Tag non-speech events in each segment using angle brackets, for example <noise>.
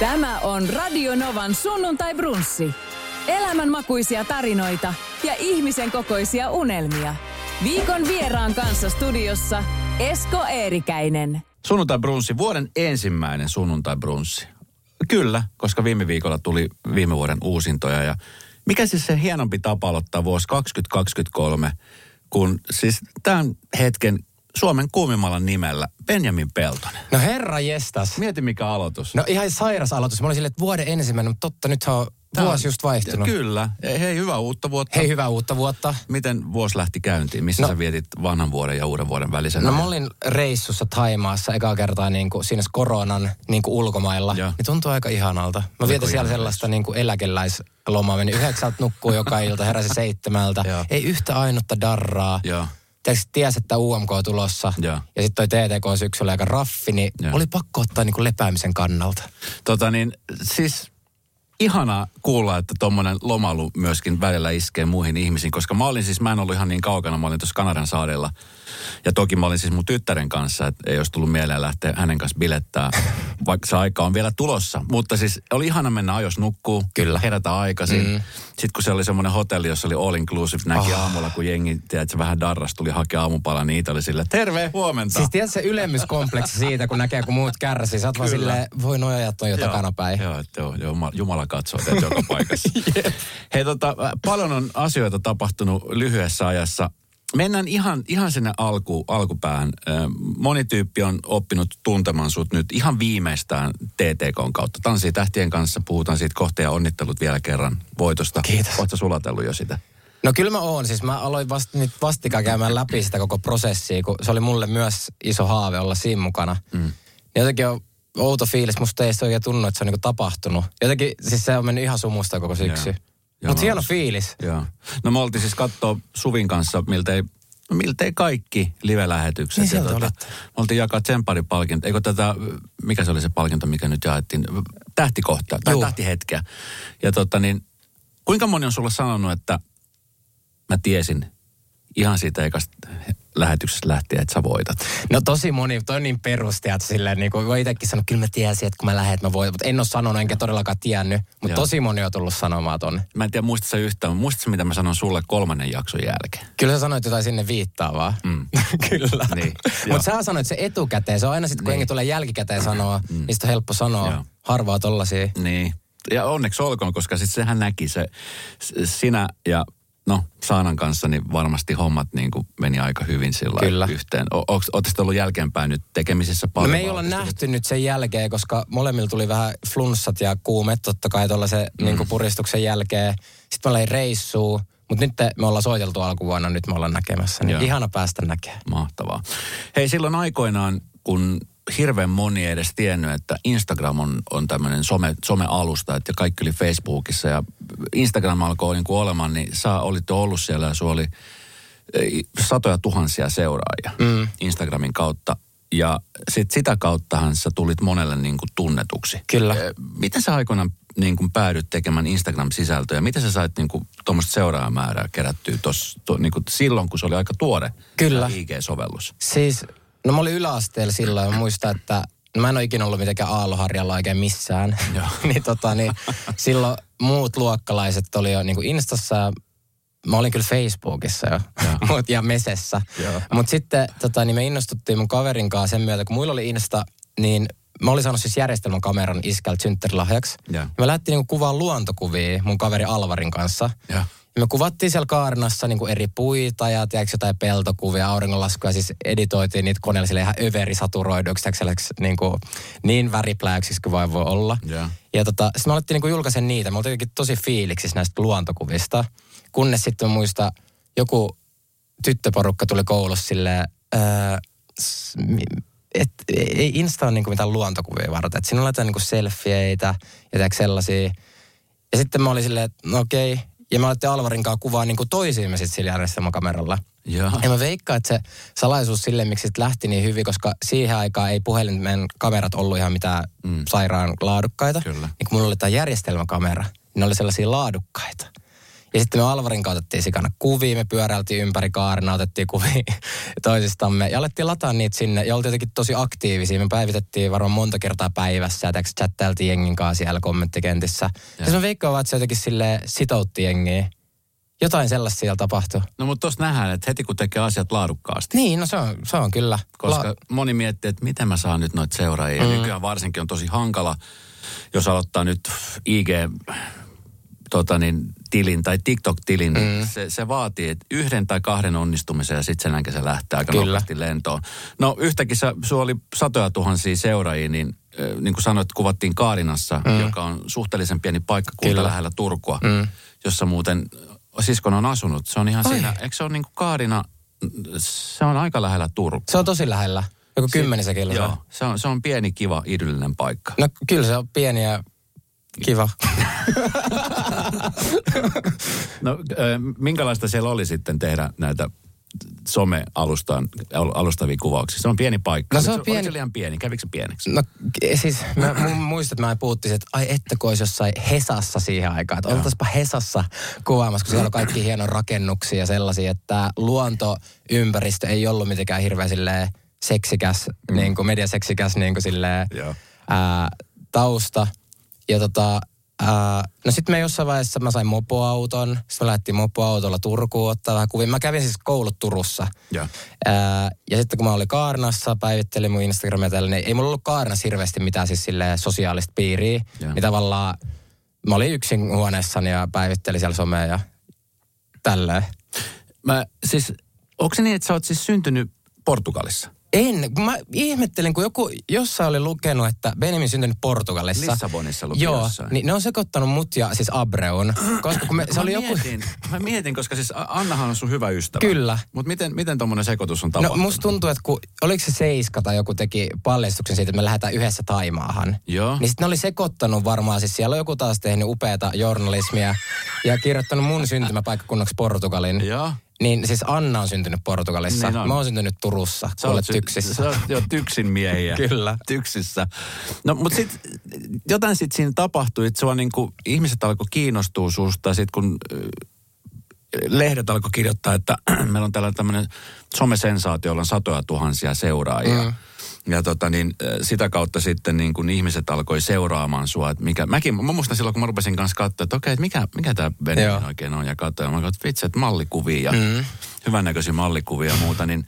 Tämä on Radio Novan sunnuntai brunssi. Elämänmakuisia tarinoita ja ihmisen kokoisia unelmia. Viikon vieraan kanssa studiossa Esko Eerikäinen. Sunnuntai brunssi, vuoden ensimmäinen sunnuntai brunssi. Kyllä, koska viime viikolla tuli viime vuoden uusintoja ja mikä siis se hienompi tapa aloittaa vuosi 2023, kun siis tämän hetken Suomen kuumimmalla nimellä Benjamin Peltonen. No herra jestas. Mieti mikä aloitus. No ihan sairas aloitus. Mä olin silleen, että vuoden ensimmäinen, mutta totta, nyt on vuosi just vaihtunut. Kyllä. Hei, hyvää uutta vuotta. Hei, hyvää uutta vuotta. Miten vuosi lähti käyntiin? Missä No- sä vietit vanhan vuoden ja uuden vuoden välisen No ajan? mä olin reissussa Taimaassa ekaa kertaa niin kuin siinä koronan niin kuin ulkomailla. Joo. Niin tuntuu aika ihanalta. Mä Oliko vietin siellä sellaista niin kuin eläkeläislomaa. Menin yhdeksältä nukkuu joka ilta, heräsi seitsemältä. Joo. Ei yhtä ainutta darraa. Joo. Tiedätkö, ties, että UMK on tulossa. Joo. Ja sitten toi TTK syksyllä aika raffi, niin Joo. oli pakko ottaa niin kuin lepäämisen kannalta. Tota niin, siis ihanaa kuulla, että tuommoinen lomailu myöskin välillä iskee muihin ihmisiin, koska mä olin siis, mä en ollut ihan niin kaukana, mä olin tuossa Kanadan saarella. Ja toki mä olin siis mun tyttären kanssa, että ei olisi tullut mieleen lähteä hänen kanssa bilettää, vaikka se aika on vielä tulossa. Mutta siis oli ihana mennä ajos nukkuu, Kyllä. herätä aikaisin. Mm. Sitten kun se oli semmoinen hotelli, jossa oli all inclusive, näki Ah. aamulla, kun jengi, tiedätkö, vähän darras tuli hakea aamupala, niin niitä oli sille, terve huomenta. Siis tiedätkö se ylemmyskompleksi siitä, kun näkee, kun muut kärsii. Sä oot vaan silleen, voi noi ajat on jo takanapäin. Joo, että joo, joo, Jumala- katsoo teitä joka <laughs> paikassa. Hei, tota, paljon on asioita tapahtunut lyhyessä ajassa. Mennään ihan, ihan sinne alku, alkupäähän. Ö, Moni tyyppi on oppinut tuntemaan sut nyt ihan viimeistään TTKn kautta. Tanssii tähtien kanssa, puhutaan siitä kohta ja onnittelut vielä kerran voitosta. Kiitos. Oletko sulatellut jo sitä? No kyllä mä oon. Siis mä aloin vasta, nyt vastikään käymään läpi sitä koko prosessia, kun se oli mulle myös iso haave olla siinä mukana. Mm. Niin jotenkin on outo fiilis. Musta ei se oikein tunnu, että se on niinku tapahtunut. Jotenkin, siis se on mennyt ihan sumusta koko syksy. Joo. Mutta hieno uskon. fiilis. Joo. No me oltiin siis katsoa Suvin kanssa miltei, miltei kaikki live-lähetykset. Niin sieltä ja olitte. me oltiin jakaa tsempparipalkinto. Eikö tätä, mikä se oli se palkinto, mikä nyt jaettiin? Tähtikohta tai Juu. tähtihetkeä. Ja tota niin, kuinka moni on sulle sanonut, että mä tiesin ihan siitä ekasta lähetyksestä lähtien, että sä voitat. No tosi moni, toi on niin perusti, että silleen niin kuin voi itsekin sanoa, kyllä mä tiesin, että kun mä lähden, mä voin, mutta en ole sanonut enkä todellakaan tiennyt. Mutta Joo. tosi moni on tullut sanomaan tonne. Mä en tiedä, muistatko sä yhtään, muistatko mitä mä sanon sulle kolmannen jakson jälkeen? Kyllä sä sanoit jotain sinne viittaavaa. Mm. <laughs> Kyllä. Niin. Mutta sä sanoit se etukäteen. Se on aina sitten, kun Niin. tulee jälkikäteen sanoa, mm. niin on helppo sanoa. Joo. Harvaa tollasia. Niin. Ja onneksi olkoon, koska sitten sehän näki se, sinä ja no Saanan kanssa, niin varmasti hommat niin kuin meni aika hyvin sillä Kyllä. yhteen. Oletteko te ollut jälkeenpäin nyt tekemisissä No paljon? me ei olla nähty nyt sen jälkeen, koska molemmilla tuli vähän flunssat ja kuumet totta kai tuollaisen mm. niin puristuksen jälkeen. Sitten me ollaan reissuun, mutta nyt me ollaan soiteltu alkuvuonna, nyt me ollaan näkemässä. Niin Joo. ihana päästä näkemään. Mahtavaa. Hei, silloin aikoinaan, kun hirveän moni ei edes tiennyt, että Instagram on, on tämmöinen some, somealusta, että kaikki oli Facebookissa ja Instagram alkoi niin kuin olemaan, niin sä olit jo ollut siellä ja sulla oli satoja tuhansia seuraajia mm. Instagramin kautta. Ja sit sitä kauttahan sä tulit monelle niin kuin tunnetuksi. Kyllä. Eh, Miten sä aikoinaan niin kuin päädyt tekemään Instagram-sisältöä? Miten sä sait niin kuin tuommoista seuraajamäärää kerättyä tossa, to, niin kuin silloin, kun se oli aika tuore Kyllä. IG-sovellus? Siis, no mä olin yläasteella silloin ja muistan, että no mä en ole ikinä ollut mitenkään aalloharjalla oikein missään. <laughs> <laughs> Niin tota niin, silloin muut luokkalaiset oli jo niinku Instassa ja mä olin kyllä Facebookissa jo. <laughs> Mut, ja Mesessä. Mutta sitten tota, niin me innostuttiin mun kaverin kanssa sen myötä, kun muilla oli Insta, niin mä olin saanut siis järjestelmäkameran iskältä synttärilahjaksi. Joo. Ja me lähdettiin niinku kuvaa luontokuvia mun kaveri Alvarin kanssa. Ja me kuvattiin siellä Kaarinassa niin kuin eri puita ja tiedätkö, jotain peltokuvia, auringonlaskuja. Siis editoitiin niitä koneella sille ihan överisaturoiduksi, niin, kuin, niin väripläyksiksi kuin vain voi olla. Joo. Ja tota, sitten me alettiin niin kuin julkaisen niitä. Me oltiin jotenkin tosi fiiliksissä näistä luontokuvista. Kunnes sitten mä muistan, joku tyttöporukka tuli koulussa silleen, öö, s- mi- et, ei Insta ole niinku mitään luontokuvia varten. Et siinä on jotain niinku selfieitä ja sellaisia. Ja sitten mä olin silleen, että no okei. Ja mä aloitin Alvarin kanssa kuvaa niinku toisiimme sitten sillä järjestelmäkameralla. Joo. Ja mä veikkaan, että se salaisuus sille, miksi sit lähti niin hyvin, koska siihen aikaan ei puhelimen kamerat ollut ihan mitään mm. sairaan laadukkaita. Kyllä. Niin kun mulla oli tämä järjestelmäkamera, niin ne oli sellaisia laadukkaita. Ja sitten me Alvarin kautta otettiin sikana kuvia, me pyöräiltiin ympäri kaarena, otettiin kuvia <laughs> toisistamme ja alettiin lataa niitä sinne ja oltiin jotenkin tosi aktiivisia. Me päivitettiin varmaan monta kertaa päivässä ja chattailtiin jengin kanssa siellä kommenttikentissä. Ja, ja se on että se jotenkin sille sitoutti jengiä. Jotain sellaista siellä tapahtui. No mutta tuossa nähdään, että heti kun tekee asiat laadukkaasti. Niin, no se on, se on kyllä. Koska La- moni miettii, että miten mä saan nyt noita seuraajia. Mm. Nykyään varsinkin on tosi hankala, jos aloittaa nyt IG tota niin, tilin tai TikTok-tilin, niin mm. se, se vaatii että yhden tai kahden onnistumisen ja sitten sen se lähtee aika Kyllä. nopeasti lentoon. No yhtäkin sulla oli satoja tuhansia seuraajia, niin niin kuin sanoit, kuvattiin Kaarinassa, mm. joka on suhteellisen pieni paikkakunta Kyllä. lähellä Turkua, mm. jossa muuten siskon on asunut. Se on ihan Ai. siinä, eikö se ole niin kuin Kaarina, se on aika lähellä Turkua. Se on tosi lähellä, joku kymmenisen kiloa. Joo, se on, se on pieni, kiva, idyllinen paikka. No kyllä se on pieni ja kiva. <laughs> no minkälaista siellä oli sitten tehdä näitä some-alustaan, alustavia kuvauksia. Se on pieni paikka. No se on pieni. se liian pieni? Kävikö se pieneksi? No siis mä <clears throat> muistan, että mä puhuttiin, että ai että kun olisi jossain Hesassa siihen aikaan. Että oltaispa Hesassa kuvaamassa, kun siellä on kaikki hieno rakennuksia ja sellaisia, että luontoympäristö ei ollut mitenkään hirveän silleen seksikäs, mm. niin kuin mediaseksikäs niin kuin silleen, ää, tausta. Ja tota, Ää, no sitten me jossain vaiheessa mä sain mopoauton. Sitten me lähdettiin mopoautolla Turkuun ottaa vähän kuvia. Mä kävin siis koulut Turussa. Ja, ää, ja sitten kun mä olin Kaarnassa, päivittelin mun Instagramia tällä, niin ei mulla ollut Kaarnassa hirveästi mitään siis sosiaalista piiriä. Ja. Niin tavallaan mä olin yksin huoneessani ja päivittelin siellä somea ja tälleen. Mä siis, onko se niin, että sä oot siis syntynyt Portugalissa? En, kun mä ihmettelin, kun joku jossain oli lukenut, että Benjamin syntynyt Portugalissa. Lissabonissa luki Joo, jossain. niin ne on sekoittanut mut ja siis Abreun. Koska kun me, se oli mietin, joku... Mä mietin, koska siis Annahan on sun hyvä ystävä. Kyllä. Mutta miten, miten tuommoinen sekoitus on tapahtunut? No musta tuntuu, että kun, oliko se Seiska tai joku teki paljastuksen siitä, että me lähdetään yhdessä Taimaahan. Joo. Niin sitten ne oli sekoittanut varmaan, siis siellä on joku taas tehnyt upeata journalismia ja kirjoittanut mun syntymäpaikkakunnaksi Portugalin. Joo. Niin siis Anna on syntynyt Portugalissa. Niin on. Mä oon syntynyt Turussa. Sä olet tyksissä. Sä oot jo tyksin miehiä. <laughs> Kyllä. Tyksissä. No mutta sitten jotain sitten siinä tapahtui, että sua niinku, ihmiset alkoi kiinnostua susta sit kun lehdet alkoi kirjoittaa, että <clears throat> meillä on tällainen tämmöinen somesensaatio, jolla on satoja tuhansia seuraajia. Mm ja tota niin, sitä kautta sitten niin kun ihmiset alkoi seuraamaan sua. Että mikä, mäkin, mä muistan silloin, kun mä rupesin kanssa katsoa, että okei, että mikä, mikä tämä Benjamin oikein on. Ja katsoin, mä katsoin, että vitsi, että mallikuvia ja mm. hyvännäköisiä mallikuvia ja muuta. Niin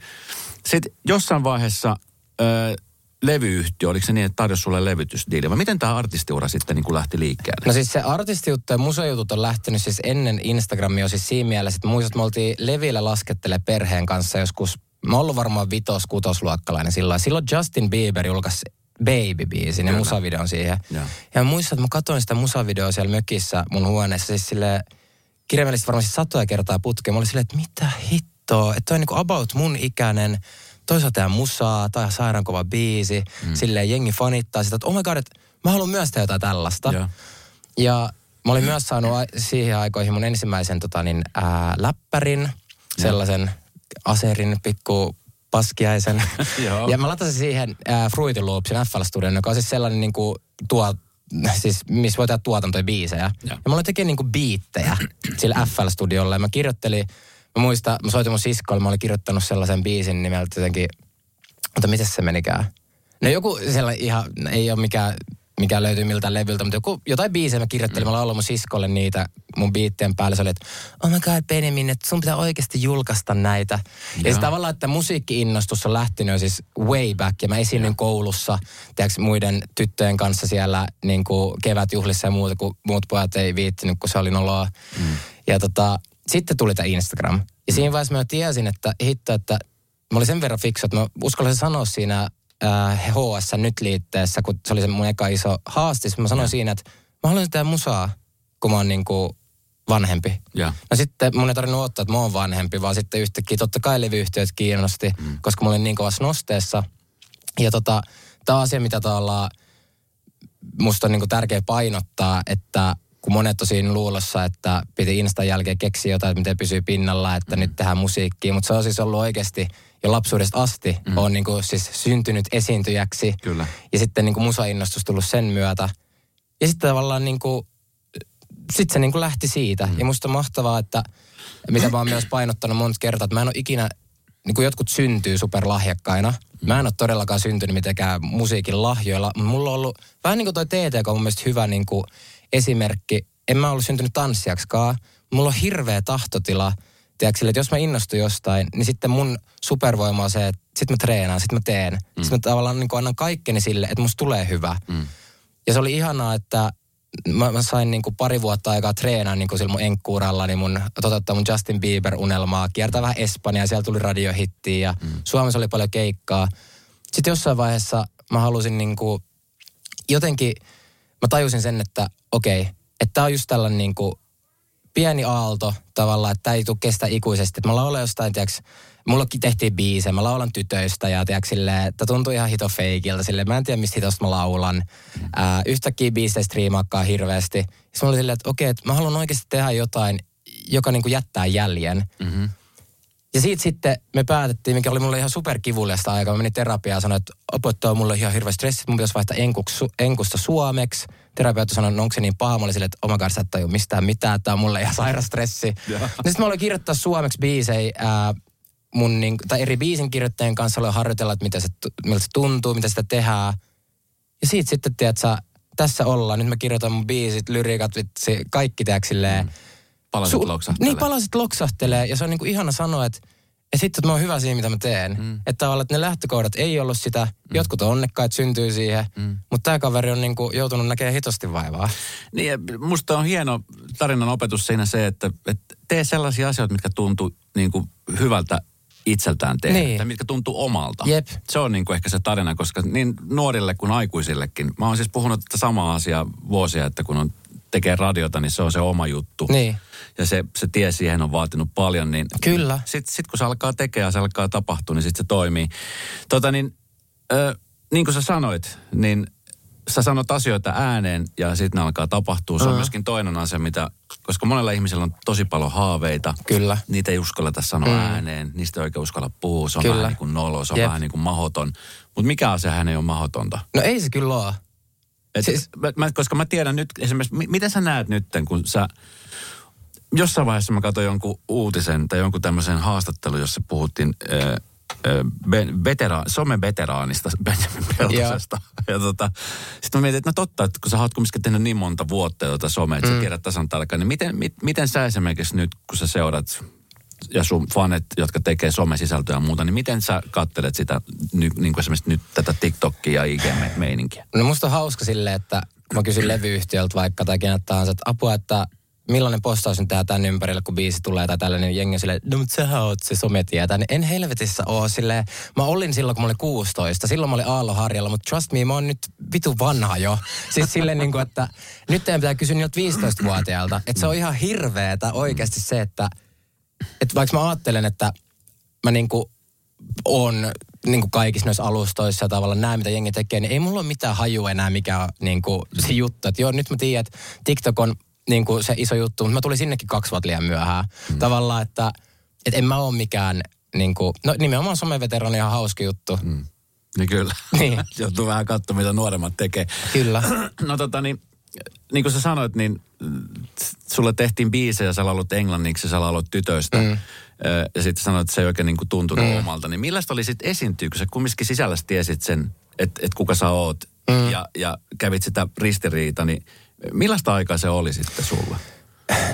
sitten jossain vaiheessa ö, levyyhtiö, oliko se niin, että tarjosi sulle levytysdiili? Vai miten tämä artistiura sitten niin kuin lähti liikkeelle? No siis se artistiuttu ja museojutut on lähtenyt siis ennen Instagramia siis siinä mielessä, että muistat, me oltiin Levillä laskettele perheen kanssa joskus mä oon ollut varmaan vitos, kutosluokkalainen silloin. Silloin Justin Bieber julkaisi Baby-biisin ja musavideon siihen. Ja, ja muistan, että mä katsoin sitä musavideoa siellä mökissä mun huoneessa, siis sille kirjaimellisesti varmasti satoja kertaa putkeen. Mä olin silleen, että mitä hittoa, että toi on niinku about mun ikäinen, toisaalta tämä musaa, tai sairaankova biisi, mm. silleen jengi fanittaa sitä, että oh my god, että mä haluan myös tehdä jotain tällaista. Ja, ja mä olin myös saanut siihen aikoihin mun ensimmäisen tota, niin, ää, läppärin, sellaisen Aserin pikku paskiaisen. <laughs> ja mä latasin siihen äh, Fruity Loopsin FL Studion, joka on siis sellainen niin kuin tuo, siis missä voi tehdä tuotantoja biisejä. Ja, ja mä olin tekemään niin kuin biittejä <clears throat> sillä FL Studiolla ja mä kirjoittelin, mä muistan, mä soitin mun siskolle, mä olin kirjoittanut sellaisen biisin nimeltä jotenkin, mutta miten se menikään? No joku sellainen ihan, ei ole mikään mikä löytyy miltä levyltä, mutta joku, jotain biisejä mä kirjoittelin, mm. mä lauloin mun siskolle niitä mun biittien päälle. Se oli, että oh my god Benjamin, että sun pitää oikeasti julkaista näitä. Ja, ja se tavallaan, että musiikki-innostus on lähtenyt siis way back. Ja mä esiinnyin koulussa, tiedätkö, muiden tyttöjen kanssa siellä niin kuin kevätjuhlissa ja muuta, kun muut pojat ei viittinyt, kun se oli noloa. Mm. Ja tota, sitten tuli tämä Instagram. Ja mm. siinä vaiheessa mä tiesin, että hitto, että mä olin sen verran fiksu, että mä uskallisin sanoa siinä äh, HS nyt liitteessä, kun se oli se mun eka iso haaste. Mä sanoin ja. siinä, että mä haluan tehdä musaa, kun mä oon niin kuin vanhempi. Ja. No sitten mun ei tarvinnut ottaa, että mä oon vanhempi, vaan sitten yhtäkkiä totta kai levyyhtiöt kiinnosti, mm. koska mä olin niin kovassa nosteessa. Ja tota, tämä asia, mitä tavallaan musta on niin kuin tärkeä painottaa, että kun monet on siinä luulossa, että piti Instan jälkeen keksiä jotain, että miten pysyy pinnalla, että mm. nyt tehdään musiikkia. Mutta se on siis ollut oikeasti jo lapsuudesta asti mm. on niin kuin siis syntynyt esiintyjäksi. Kyllä. Ja sitten niin kuin musainnostus tullut sen myötä. Ja sitten tavallaan niin kuin, sitten se niin kuin lähti siitä. Mm. Ja musta on mahtavaa, että mitä mä oon myös painottanut monta kertaa, että mä en ole ikinä, niin kuin jotkut syntyy superlahjakkaina. Mä en ole todellakaan syntynyt mitenkään musiikin lahjoilla. Mulla on ollut, vähän niin kuin toi TTK on mun mielestä hyvä niin kuin esimerkki. En mä ollut syntynyt tanssijaksikaan. Mulla on hirveä tahtotila. Tiedätkö, että jos mä innostun jostain, niin sitten mun supervoima on se, että sit mä treenaan, sit mä teen. Mm. Sitten mä tavallaan niin annan kaikkeni sille, että musta tulee hyvä. Mm. Ja se oli ihanaa, että mä, mä sain niin kuin pari vuotta aikaa treenaa niin kuin sillä mun enkkuuralla, niin mun toteuttaa mun Justin Bieber-unelmaa, kiertää vähän Espanjaa, siellä tuli radiohittiä ja mm. Suomessa oli paljon keikkaa. Sitten jossain vaiheessa mä halusin niin kuin, jotenkin, mä tajusin sen, että okei, että tää on just tällainen niin kuin pieni aalto tavallaan, että tämä ei tule kestä ikuisesti. Että mä laulan jostain, tiiäks, mullakin tehtiin biisejä, mä laulan tytöistä ja tiiäks, sille, että tuntuu ihan hito feikiltä. Sille, mä en tiedä, mistä hitosta mä laulan. Ää, yhtäkkiä biisejä striimaakkaa hirveästi. Sitten mä olin silleen, että okei, että mä haluan oikeasti tehdä jotain, joka niin kuin jättää jäljen. Mm-hmm. Ja siitä sitten me päätettiin, mikä oli mulle ihan superkivuliasta aikaa. Mä menin terapiaan ja sanoin, että opettaa mulle ihan hirveä stressi, mun pitäisi vaihtaa enkusta suomeksi. Terapeutti sanoi, että onko se niin paha. Mä olin silleen, että oma kanssa sä et mistään mitään, tää on mulle ihan saira stressi. <laughs> Ja sitten mä olin kirjoittaa suomeksi biisejä, ää, mun niin, tai eri biisin kirjoittajien kanssa aloin harjoitella, että mitä se, miltä se tuntuu, mitä sitä tehdään. Ja siitä sitten, tiedät sä, tässä ollaan. Nyt mä kirjoitan mun biisit, lyriikat, vitsi, kaikki tiedätkö silleen. Mm. Palasit Su- loksahtelee. Niin, palasit loksahtelee. Ja se on niin kuin ihana sanoa, että ja sitten, että mä oon hyvä siinä, mitä mä teen. Mm. Että tavallaan, että ne lähtökohdat ei ollut sitä. Mm. Jotkut on onnekkaat, syntyy siihen. Mm. Mutta tämä kaveri on niinku joutunut näkemään hitosti vaivaa. Niin, ja musta on hieno tarinan opetus siinä se, että, että tee sellaisia asioita, mitkä tuntuu niinku hyvältä itseltään tehdä, niin. tai mitkä tuntuu omalta. Jep. Se on niin kuin ehkä se tarina, koska niin nuorille kuin aikuisillekin. Mä oon siis puhunut tätä samaa asiaa vuosia, että kun on tekee radiota, niin se on se oma juttu. Niin. Ja se, se tie siihen on vaatinut paljon, niin... Kyllä. Sitten sit kun se alkaa tekemään, se alkaa tapahtua, niin sitten se toimii. Tota niin, ö, niin kuin sä sanoit, niin sä sanot asioita ääneen ja sitten ne alkaa tapahtua. Se on uh-huh. myöskin toinen asia, mitä, koska monella ihmisellä on tosi paljon haaveita. Kyllä. Niitä ei uskalleta sanoa mm. ääneen, niistä ei oikein uskalla puhua. Se on kyllä. vähän niin kuin nolo, se on Jep. vähän niin kuin mahoton. Mutta mikä asiahan ei ole mahdotonta? No ei se kyllä ole. Et siis... mä, koska mä tiedän nyt esimerkiksi, miten sä näet nyt, kun sä... Jossain vaiheessa mä katsoin jonkun uutisen tai jonkun tämmöisen haastattelun, jossa puhuttiin vetera, somen veteraanista <laughs> Benjamin Peltosesta. Ja tota, sitten mä mietin, että no totta, että kun sä oot kumminkin tehnyt niin monta vuotta tuota somea, että mm. sä tiedät tasan tarkkaan, niin miten, mit, miten sä esimerkiksi nyt, kun sä seurat ja sun fanet, jotka tekee somesisältöä ja muuta, niin miten sä kattelet sitä, niin kuin esimerkiksi nyt tätä TikTokia ja IG-meininkiä? No musta on hauska silleen, että mä kysyn levyyhtiöltä vaikka tai kenet tahansa, että apua, että millainen postaus nyt tehdään tämän ympärillä, kun biisi tulee tai tällainen niin jengi silleen, no mutta sähän oot se sometietä. Niin en helvetissä oo silleen, mä olin silloin, kun mä olin 16. Silloin mä olin Aalloharjalla, mutta trust me, mä oon nyt vitu vanha jo. Siis silleen niin kuin, että nyt teidän pitää kysyä niiltä 15-vuotiailta. Että se on ihan hirveetä oikeasti se, että että vaikka mä ajattelen, että mä niinku on niin kuin kaikissa noissa alustoissa ja tavallaan näe, mitä jengi tekee, niin ei mulla ole mitään hajua enää, mikä on niin kuin se juttu. Että joo, nyt mä tiedän, että TikTok on niin kuin se iso juttu, mutta mä tulin sinnekin kaksi vuotta liian myöhään. Mm. Tavallaan, että, että en mä ole mikään, niin kuin, no nimenomaan someveterani ihan hauska juttu. Mm. Niin kyllä. <laughs> Niin. Joutuu vähän katsomaan, mitä nuoremmat tekee. Kyllä. <clears throat> no tota niin, niin kuin sä sanoit, niin sulle tehtiin biisejä, sä laulut englanniksi, sä laulut tytöistä. Mm. Ja sitten sanoit, että se ei oikein niin tuntunut mm. omalta. Niin millaista oli sitten esiintyä, kun sä kumminkin sisälläsi tiesit sen, että, että kuka sä oot mm. ja, ja kävit sitä ristiriita, niin millaista aikaa se oli sitten sulla?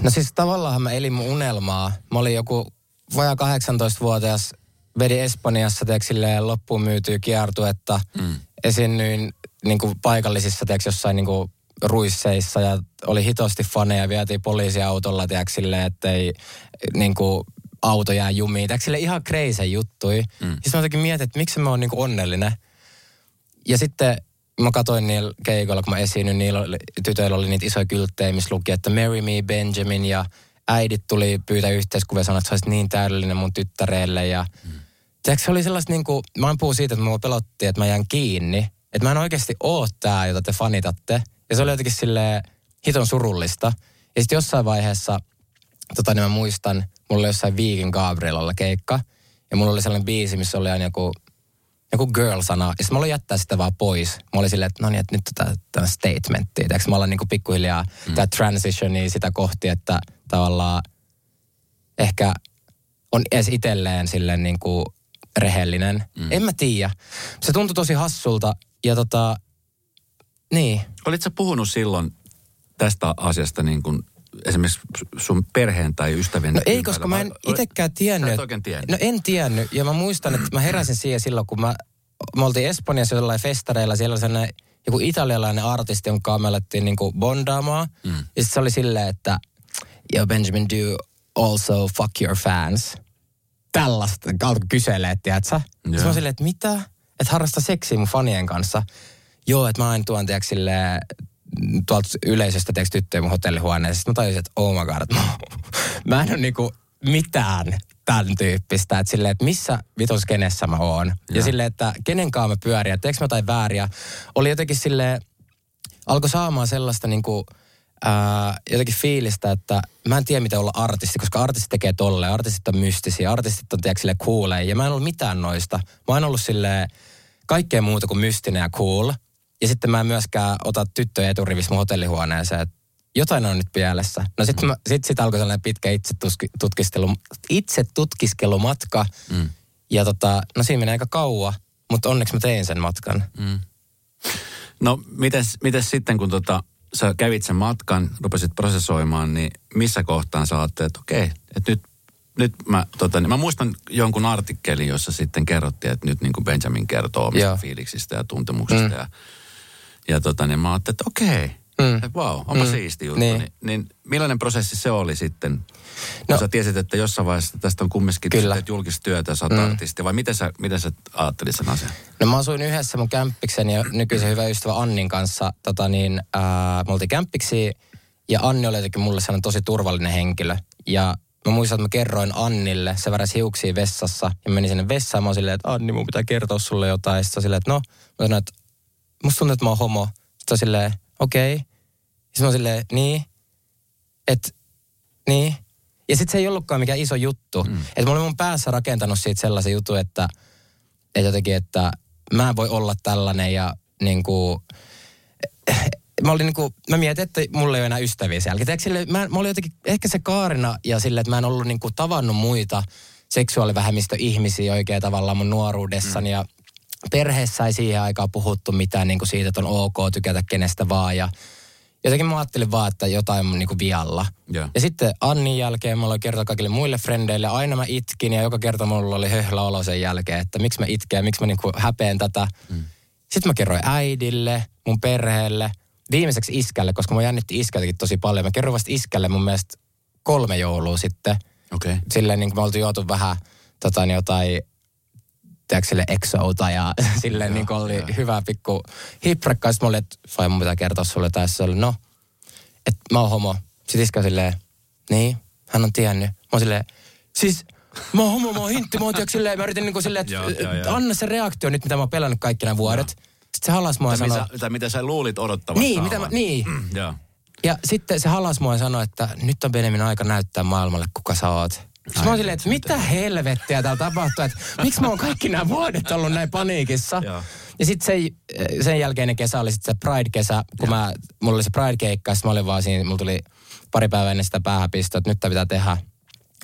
No siis tavallaan mä elin mun unelmaa. Mä olin joku vajaa 18-vuotias, vedin Espanjassa silleen loppuun myytyy kiertuetta. Mm. Esiinnyin niin kuin paikallisissa teeksi jossain niin kuin ruisseissa ja oli hitosti faneja, vietiin poliisiautolla, tiedätkö, silleen, ettei niin kuin, auto jää jumiin. Tiedätkö, sille ihan crazy juttui. Mm. Siis mä jotenkin mietin, että miksi mä oon niin kuin onnellinen. Ja sitten mä katsoin niillä keikoilla, kun mä esiinnyin, niillä oli, tytöillä oli niitä isoja kylttejä, missä luki, että Marry me Benjamin ja äidit tuli pyytää yhteiskuvia ja sanoi, että sä olisit niin täydellinen mun tyttärelle ja mm. Tiedätkö, se oli sellaista niin kuin, mä en puhu siitä, että mua pelotti, että mä jään kiinni. Että mä en oikeasti oo tää, jota te fanitatte. Ja se oli jotenkin sille hiton surullista. Ja sitten jossain vaiheessa, tota niin mä muistan, mulla oli jossain Viikin Gabrielalla keikka. Ja mulla oli sellainen biisi, missä oli aina joku joku girl-sana. Ja sitten mä olin jättää sitä vaan pois. Mä olin silleen, että no niin, että nyt tätä, tätä statementtia. Tiedätkö, mä olin niin pikkuhiljaa mm. tämä transitionia sitä kohti, että tavallaan ehkä on edes itselleen silleen niin kuin rehellinen. Mm. En mä tiedä. Se tuntui tosi hassulta ja tota, niin. Olitko puhunut silloin tästä asiasta niin kuin esimerkiksi sun perheen tai ystävien No ei, koska mä en itsekään tiennyt. Sä oikein tiennyt. No en tiennyt. Ja mä muistan, että mä heräsin siihen silloin, kun mä, me oltiin Espanjassa jollain festareilla. Siellä oli sellainen joku italialainen artisti, jonka me alettiin niin kuin bondaamaan. Mm. Ja se oli silleen, että Yo Benjamin, do also fuck your fans. Tällaista alkoi kyselee, tiedätkö? Sitten mä silleen, että mitä? Että harrasta seksiä mun fanien kanssa. Joo, että mä aina tuon, tiedätkö, silleen, tuolta yleisöstä teekö tyttöjä mun hotellihuoneessa. Sitten mä tajusin, että oh my god, että mä, <laughs> mä en ole niinku mitään tämän tyyppistä. Että silleen, että missä vitus kenessä mä oon. Ja, ja silleen, että kenenkaan mä pyörin, että mä jotain vääriä. Oli jotenkin silleen, alkoi saamaan sellaista niinku, ää, jotenkin fiilistä, että mä en tiedä miten olla artisti, koska artistit tekee tolleen. Artistit on mystisiä, artistit on tiedätkö silleen. Ja mä en ollut mitään noista. Mä oon ollut silleen kaikkea muuta kuin mystinen ja cool – ja sitten mä en myöskään ota tyttöjä eturivissä mun hotellihuoneeseen, että jotain on nyt pielessä. No sitten sit, sit alkoi sellainen pitkä itse, tutkiskelu, itse tutkiskelumatka. Mm. Ja tota, no siinä menee aika kauan, mutta onneksi mä tein sen matkan. Mm. No mites, mites sitten, kun tota, sä kävit sen matkan, rupesit prosessoimaan, niin missä kohtaan sä ajattelet, että okei, että nyt, nyt mä, tota, niin mä muistan jonkun artikkelin, jossa sitten kerrottiin, että nyt niin kuin Benjamin kertoo omista fiiliksistä ja tuntemuksista mm. ja ja tota, niin mä ajattelin, että okei, mm. että vau, onpa mm. siisti juttu. Niin. Niin, niin millainen prosessi se oli sitten? No, kun sä tiesit, että jossain vaiheessa tästä on kumminkin kyllä. julkista työtä, sä mm. artisti, vai miten sä, miten sä ajattelit sen asian? No mä asuin yhdessä mun kämppiksen ja nykyisen hyvä ystävä Annin kanssa. Tota niin, äh, me oltiin kämppiksi ja Anni oli jotenkin mulle sellainen tosi turvallinen henkilö. Ja mä muistan, että mä kerroin Annille, se väräsi hiuksia vessassa ja meni sinne vessaan. Mä silleen, että Anni, mun pitää kertoa sulle jotain. Sitten silleen, että no, mä sanoin, että musta tuntuu, että mä oon homo. Sitten on silleen, okei. Okay. Sitten mä oon silleen, niin. Että, niin. Ja sitten se ei ollutkaan mikään iso juttu. Mm. Että mä olin mun päässä rakentanut siitä sellaisen jutun, että, että jotenkin, että mä en voi olla tällainen ja niin kuin, mä olin niinku, mä mietin, että mulla ei ole enää ystäviä siellä. sille, mä, mä olin jotenkin ehkä se kaarina ja sille, että mä en ollut niinku tavannut muita seksuaalivähemmistöihmisiä oikein tavallaan mun nuoruudessani. Mm. Ja perheessä ei siihen aikaan puhuttu mitään niin kuin siitä, että on ok tykätä kenestä vaan ja jotenkin mä ajattelin vaan, että jotain on niin kuin vialla. Yeah. Ja sitten Annin jälkeen mä aloin kertoa kaikille muille frendeille. Aina mä itkin ja joka kerta mulla oli höhlä olo sen jälkeen, että miksi mä itken miksi mä niin kuin häpeen tätä. Mm. Sitten mä kerroin äidille, mun perheelle, viimeiseksi iskälle, koska mä jännitti iskältäkin tosi paljon. Mä kerroin vasta iskälle mun mielestä kolme joulua sitten. Okay. Silleen niin kuin me oltiin juotu vähän tota, niin jotain tiedätkö, exouta ja <laughs> silleen niin oli ja. hyvä pikku hiprekka. Sitten mä olin, että fai mun pitää kertoa sulle tässä. Oli, no, että mä oon homo. Sitten iskä silleen, niin, hän on tiennyt. Mä oon silleen, siis mä oon homo, mä oon hintti. Mä oon tiedätkö, silleen, mä yritin niin kuin silleen, että anna se reaktio nyt, mitä mä oon pelannut kaikki nämä vuodet. Sitten se halas mua ja sanoi... Mitä, mitä sä luulit odottavasta Niin, mitä mä, niin. Mm, ja sitten se halas mua ja sanoi, että nyt on Benemin aika näyttää maailmalle, kuka sä oot. Sitten mä oon silleen, että mitä helvettiä täällä tapahtuu, että miksi mä oon kaikki nämä vuodet ollut näin paniikissa. Ja, ja sitten sen, sen jälkeinen kesä oli sitten se Pride-kesä, kun mä, mulla oli se Pride-keikka, mä olin vaan siinä, mulla tuli pari päivää ennen sitä päähäpistoa, että nyt tämä pitää tehdä.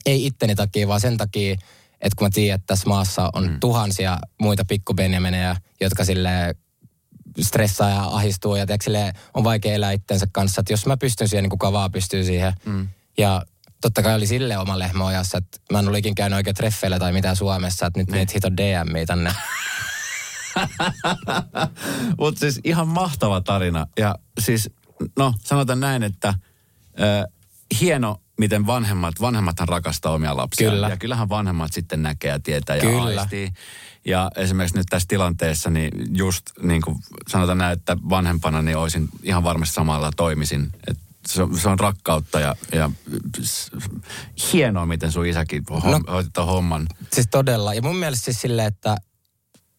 Ei itteni takia, vaan sen takia, että kun mä tiedän, että tässä maassa on mm. tuhansia muita pikkubenjameneja, jotka sille stressaa ja ahistuu ja tiedätkö, on vaikea elää itsensä kanssa. Että jos mä pystyn siihen, niin kuka vaan pystyy siihen. Mm. Ja totta kai oli sille oma lehmä ojassa, että mä en ole ikin käynyt oikein treffeillä tai mitään Suomessa, että nyt niin. niitä hito DM tänne. <laughs> Mutta siis ihan mahtava tarina. Ja siis, no sanotaan näin, että äh, hieno, miten vanhemmat, vanhemmathan rakastaa omia lapsia. Kyllä. Ja kyllähän vanhemmat sitten näkee ja tietää ja Kyllä. aistii. Ja esimerkiksi nyt tässä tilanteessa, niin just niin kuin sanotaan näin, että vanhempana niin olisin ihan varmasti samalla toimisin. Että se on, se on rakkautta ja, ja hienoa, miten sun isäkin hom, no, hoitaa homman. Siis todella. Ja mun mielestä siis silleen, että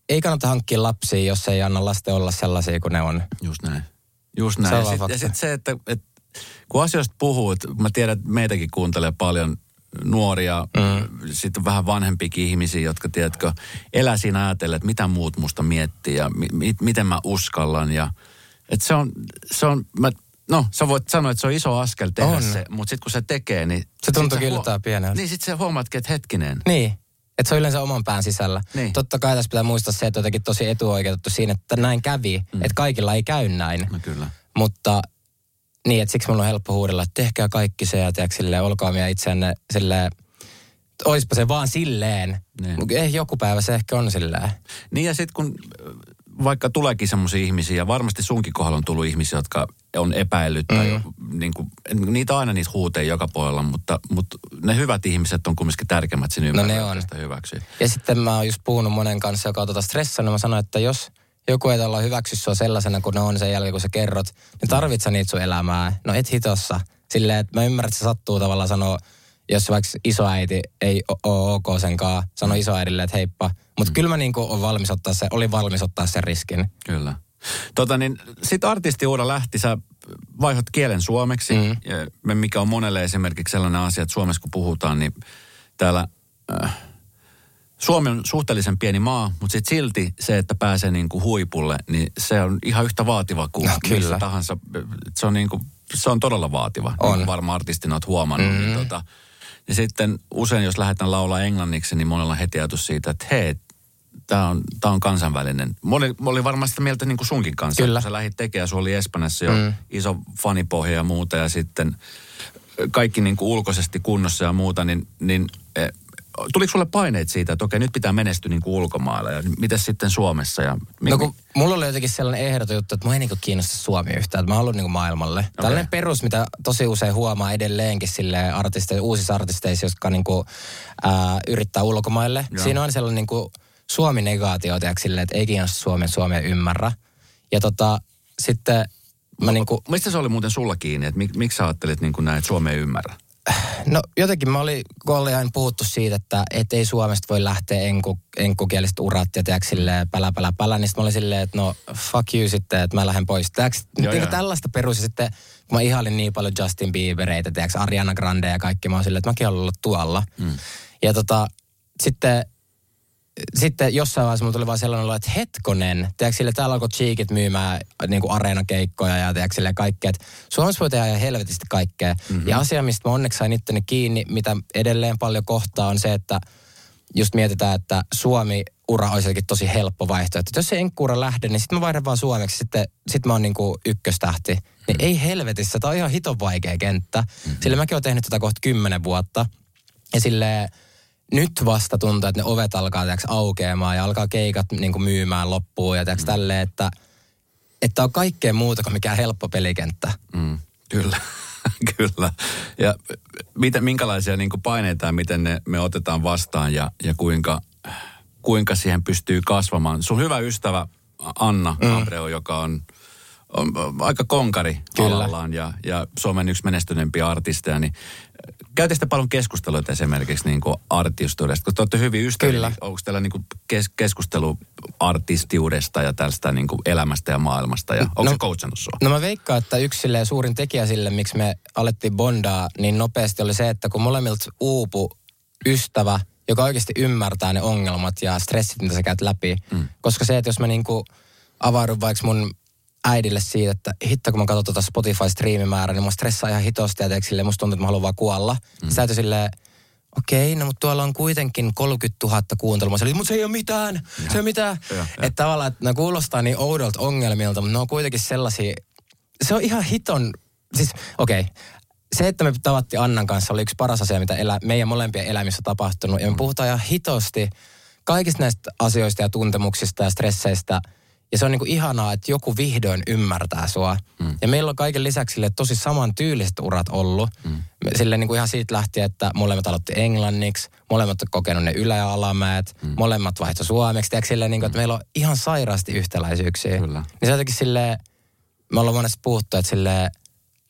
ei kannata hankkia lapsia, jos ei anna lasten olla sellaisia kuin ne on. Just näin. Just näin. Se ja sitten sit se, että, että kun asioista puhuu, että mä tiedän, että meitäkin kuuntelee paljon nuoria, mm. sitten vähän vanhempikin ihmisiä, jotka, tiedätkö, elää siinä ajatellen, että mitä muut musta miettii ja mi- mi- miten mä uskallan. Ja, että se on, se on mä, no sä voit sanoa, että se on iso askel tehdä On. se, mutta sitten kun se tekee, niin... Se tuntuu huo- jotain pieneltä. Niin sitten sä huomaatkin, että hetkinen. Niin. Että se on yleensä oman pään sisällä. Niin. Totta kai tässä pitää muistaa se, että jotenkin tosi etuoikeutettu siinä, että näin kävi. Mm. Että kaikilla ei käy näin. No kyllä. Mutta niin, että siksi mulla on helppo huudella, että tehkää kaikki se ja tiedätkö, silleen, olkaa omia itseänne silleen, oispa se vaan silleen. Niin. Eh, joku päivä se ehkä on silleen. Niin ja sitten kun vaikka tuleekin semmoisia ihmisiä, ja varmasti sunkin kohdalla on tullut ihmisiä, jotka on epäillyt, tai Mm. niin kuin, niitä aina niitä huuteja joka puolella, mutta, mutta ne hyvät ihmiset on kumminkin tärkeimmät siinä No ne ympärillä, on. sitä hyväksyy. Ja sitten mä oon just puhunut monen kanssa, joka on tota stressannut. Mä sanoin, että jos joku ei olla hyväksy sua sellaisena kuin ne on sen jälkeen, kun sä kerrot, niin tarvit sä niitä sun elämää? No et hitossa. Silleen, että mä ymmärrän, että se sattuu tavallaan sanoa, jos vaikka isoäiti ei ole ok senkaan, sano isoäidille, että heippa. Mutta mm. kyllä mä niinku on valmis ottaa se, olin valmis ottaa sen riskin. Kyllä. Tota niin, sit artistiura lähti, sä vaihot kielen suomeksi, Mm. mm. ja me- mikä on monelle esimerkiksi sellainen asia, että Suomessa kun puhutaan, niin täällä äh, Suomi on suhteellisen pieni maa, mutta sit silti se, että pääsee niin kuin huipulle, niin se on ihan yhtä vaativa kuin No, kyllä. missä tahansa. Se on, niin kuin, se on todella vaativa, On. niin kuin varmaan artistina olet huomannut. Mm. Niin tota, ja sitten usein, jos lähdetään laulaa englanniksi, niin monella on heti ajatus siitä, että hei, tämä on, tää on kansainvälinen. Mä olin varmaan sitä mieltä niin kuin sunkin kanssa. Kyllä. Kun sä lähdit tekemään, sulla oli Espanjassa jo Mm. mm. iso fanipohja ja muuta, ja sitten kaikki niin kuin ulkoisesti kunnossa ja muuta, niin, niin eh, tuliko sulle paineet siitä, että okei, nyt pitää menestyä niin kuin ulkomailla, ja miten sitten Suomessa? Ja, No kun mulla oli jotenkin sellainen ehdoton juttu, että mua ei niinku kiinnosta Suomi yhtään, että mä haluan niinku maailmalle. Okay. Tällainen perus, mitä tosi usein huomaa edelleenkin sille artisteille, uusissa artisteissa, jotka niinku, ää, yrittää ulkomaille. Joo. Siinä on sellainen niinku Suomi-negaatio, tiedätkö, silleen, että ei kiinnosta Suomen, Suomea ymmärrä. Ja tota, sitten mä niinku, Mistä se oli muuten sulla kiinni, että mik, miksi sä ajattelit niin kuin näin, että Suomi ei ymmärrä? No jotenkin mä olin, kun oli aina puhuttu siitä, että et ei Suomesta voi lähteä enku, enkkukieliset urat ja tiedätkö silleen pälä, pälä, pälä, niin sit mä olin silleen, että no fuck you sitten, että mä lähden pois. Tiedätkö, niin tällaista perus ja sitten kun mä ihailin niin paljon Justin Biebereitä, tiedätkö Ariana Grande ja kaikki, mä oon silleen, että mäkin haluan olla tuolla. Mm. Ja tota, sitten sitten jossain vaiheessa mulla tuli vaan sellainen olo, että hetkonen, tiedätkö sille, täällä alkoi Cheekit myymään niin kuin areenakeikkoja ja tiedätkö sille kaikkea, että Suomessa voi tehdä ihan helvetisti kaikkea. Mm-hmm. Ja asia, mistä mä onneksi sain itteni kiinni, mitä edelleen paljon kohtaa, on se, että just mietitään, että Suomi-ura olisi jotenkin tosi helppo vaihtoehto. Että jos se enkkuura lähde, niin sitten mä vaihdan vaan suomeksi, sitten sit mä oon niin kuin ykköstähti. Niin ei helvetissä, tää on ihan hiton vaikea kenttä. Mm-hmm. Sillä mäkin oon tehnyt tätä kohta kymmenen vuotta. Ja silleen, nyt vasta tuntuu, että ne ovet alkaa tiiäks, aukeamaan ja alkaa keikat niin kuin myymään loppuun ja tiiäks, mm. tälleen, että että on kaikkea muuta kuin mikään helppo pelikenttä. Mm, kyllä, <laughs> kyllä. Ja miten, minkälaisia niin paineita ja miten ne, me otetaan vastaan ja, ja kuinka, kuinka siihen pystyy kasvamaan. Sun hyvä ystävä Anna mm. Abreu, joka on, on aika konkari Kyllä. alallaan ja, ja Suomen yksi menestyneempiä artisteja, niin käytte sitten paljon keskusteluita esimerkiksi niin kuin artistiudesta, kun te olette hyvin ystäviä. Kyllä. niin Onko teillä niin kuin kes, keskustelu artistiudesta ja tästä niin kuin elämästä ja maailmasta? Ja onko No- se coachannut sua? No mä veikkaan, että yksi suurin tekijä sille, miksi me alettiin bondaa niin nopeasti, oli se, että kun molemmilta uupu ystävä, joka oikeasti ymmärtää ne ongelmat ja stressit, mitä sä käyt läpi. Mm. Koska se, että jos mä niinku avaudun vaikka mun äidille siitä, että hitto kun mä katson tuota Spotify-striimimäärää, niin mä stressaa ihan hitosti ja teekö silleen, musta tuntuu, että mä haluan vaan kuolla. Mm. Sä silleen, okei, no mutta tuolla on kuitenkin 30 000 kuuntelua. Mä mutta se ei ole mitään, se ei ole mitään. Joo, joo. Että tavallaan, että ne kuulostaa niin oudolta ongelmilta, mutta ne on kuitenkin sellaisia, se on ihan hiton, siis okei, okay. se, että me tavattiin Annan kanssa, oli yksi paras asia, mitä elä, meidän molempien elämissä on tapahtunut. Ja me puhutaan ihan hitosti kaikista näistä asioista ja tuntemuksista ja stresseistä. Ja se on niinku ihanaa, että joku vihdoin ymmärtää sua. Mm. Ja meillä on kaiken lisäksi sille tosi saman tyyliset urat ollut. Mm. Sille niinku ihan siitä lähtien, että molemmat aloitti englanniksi, molemmat on kokenut ne ylä- ja alamäet, mm. molemmat vaihtoi suomeksi. Tiedätkö, silleen, niinku, että meillä on ihan sairaasti yhtäläisyyksiä. Kyllä. Niin se jotenkin silleen, me ollaan monesti puhuttu, että sille